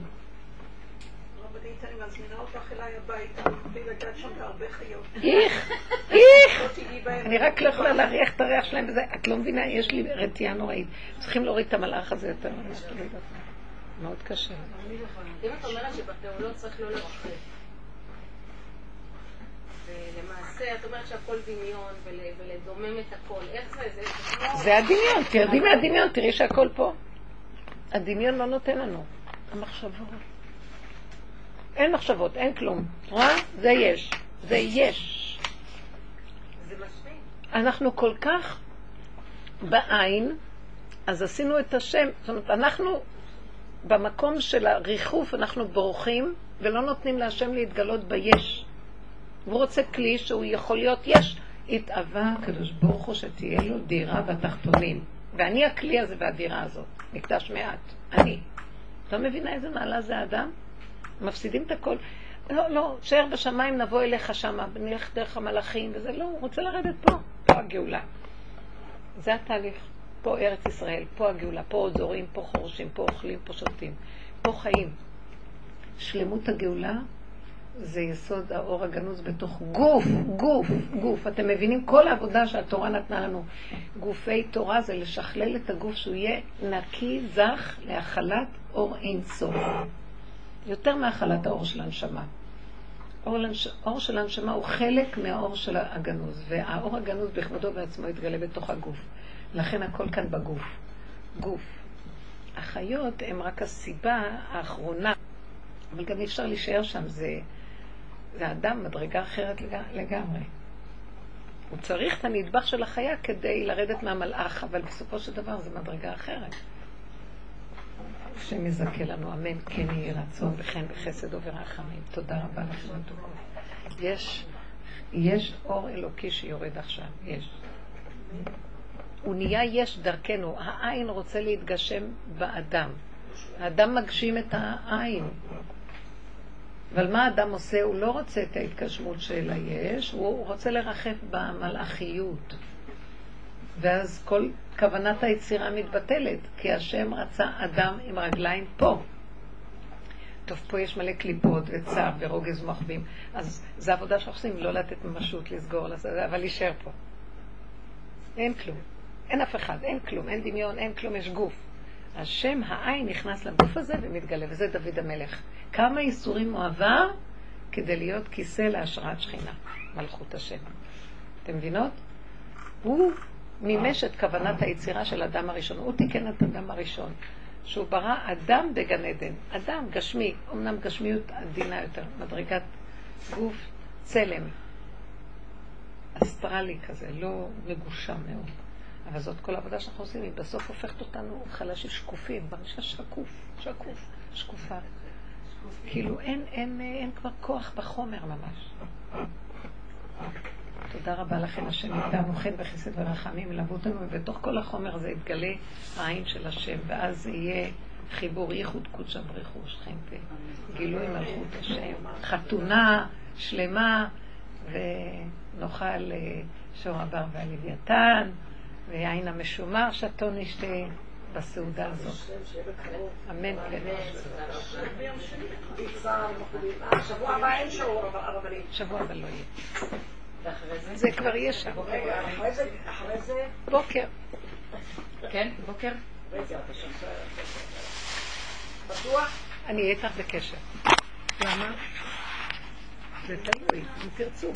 רבנית, אני מזמינה אותך אליי הביתה, בלי לגעת שם בהרבה חיות. איך, איך. לא בהם. אני רק לא יכולה להריח את הריח שלהם וזה, את לא מבינה, יש לי רתיעה נוראית. צריכים להוריד את המלאך הזה יותר. לא יודעת. מאוד קשה. אם את אומרת שבפעולות צריך לא לרחב. ולמעשה את אומרת שהכל דמיון ול- ולדומם את הכל. איך זה? זה הדמיון, תרדי מהדמיון, תראי שהכל פה. הדמיון לא נותן לנו. המחשבות. אין מחשבות, אין כלום. רואה? זה יש. זה יש. זה. אנחנו כל כך בעין, אז עשינו את השם, זאת אומרת, אנחנו במקום של הריחוף, אנחנו בורחים ולא נותנים להשם להתגלות ביש. הוא רוצה כלי שהוא יכול להיות יש. התאווה הקדוש ברוך הוא שתהיה לו דירה בתחתונים. ואני הכלי הזה והדירה הזאת. מקדש מעט. אני. לא מבינה איזה מעלה זה האדם? מפסידים את הכל. לא, לא, תשאר בשמיים, נבוא אליך שמה, נלך דרך המלאכים, וזה לא, הוא רוצה לרדת פה, פה הגאולה. זה התהליך. פה ארץ ישראל, פה הגאולה, פה זורים, פה חורשים, פה אוכלים, פה שותים, פה חיים. שלמות הגאולה זה יסוד האור הגנוז בתוך גוף, גוף, גוף. אתם מבינים? כל העבודה שהתורה נתנה לנו, גופי תורה זה לשכלל את הגוף שהוא יהיה נקי, זך, להכלת אור אין סוף. יותר מהכלת האור של הנשמה. אור, לנש... אור של הנשמה הוא חלק מהאור של הגנוז, והאור הגנוז בכבודו בעצמו יתגלה בתוך הגוף. לכן הכל כאן בגוף. גוף. החיות הן רק הסיבה האחרונה, אבל גם אי אפשר להישאר שם, זה, זה אדם, מדרגה אחרת לג... לגמרי. הוא צריך את הנדבך של החיה כדי לרדת מהמלאך, אבל בסופו של דבר זה מדרגה אחרת. השם יזכה לנו, אמן, כן יהי רצון וכן בחסד וברחמים. תודה רבה לכם. יש, יש אור אלוקי שיורד עכשיו, יש. הוא נהיה יש דרכנו, העין רוצה להתגשם באדם. האדם מגשים את העין. אבל מה האדם עושה? הוא לא רוצה את ההתגשמות של היש, הוא רוצה לרחף במלאכיות. ואז כל כוונת היצירה מתבטלת, כי השם רצה אדם עם רגליים פה. טוב, פה יש מלא קליפות וצער ורוגז מוחבים, אז זה עבודה שאנחנו עושים, לא לתת ממשות לסגור, אבל להישאר פה. אין כלום. אין אף אחד, אין כלום, אין דמיון, אין כלום, יש גוף. השם, העין, נכנס לגוף הזה ומתגלה, וזה דוד המלך. כמה איסורים הוא עבר כדי להיות כיסא להשראת שכינה, מלכות השם. אתם מבינות? הוא מימש את כוונת היצירה של אדם הראשון. הוא תיקן את אדם הראשון. שהוא ברא אדם בגן עדן. אדם גשמי, אמנם גשמיות עדינה יותר, מדרגת גוף צלם. אסטרלי כזה, לא מגושם מאוד. אבל זאת כל העבודה שאנחנו עושים, היא בסוף הופכת אותנו חלשים, שקופים, מרגישה שקוף, שקוף, שקופה. כאילו אין, אין, אין כבר כוח בחומר ממש. תודה רבה לכם, השם איתנו חן וחסד ורחמים ילוו אותנו, ובתוך כל החומר הזה יתגלה העין של השם, ואז יהיה חיבור ייחוד קודשא בריחו שכינתי, גילוי מלכות השם, חתונה שלמה, ונאכל אה, שור הבר והלוויתן, ויין המשומר שתו נשתה בסעודה הזאת. אמן כן. שבוע הבא אין שיעור, הרבנית. שבוע הבא לא יהיה. זה? כבר יהיה שם. רגע, אחרי זה, בוקר. כן, בוקר? בטוח? אני אהיה איתך בקשר. למה? זה תלוי, אם תרצו.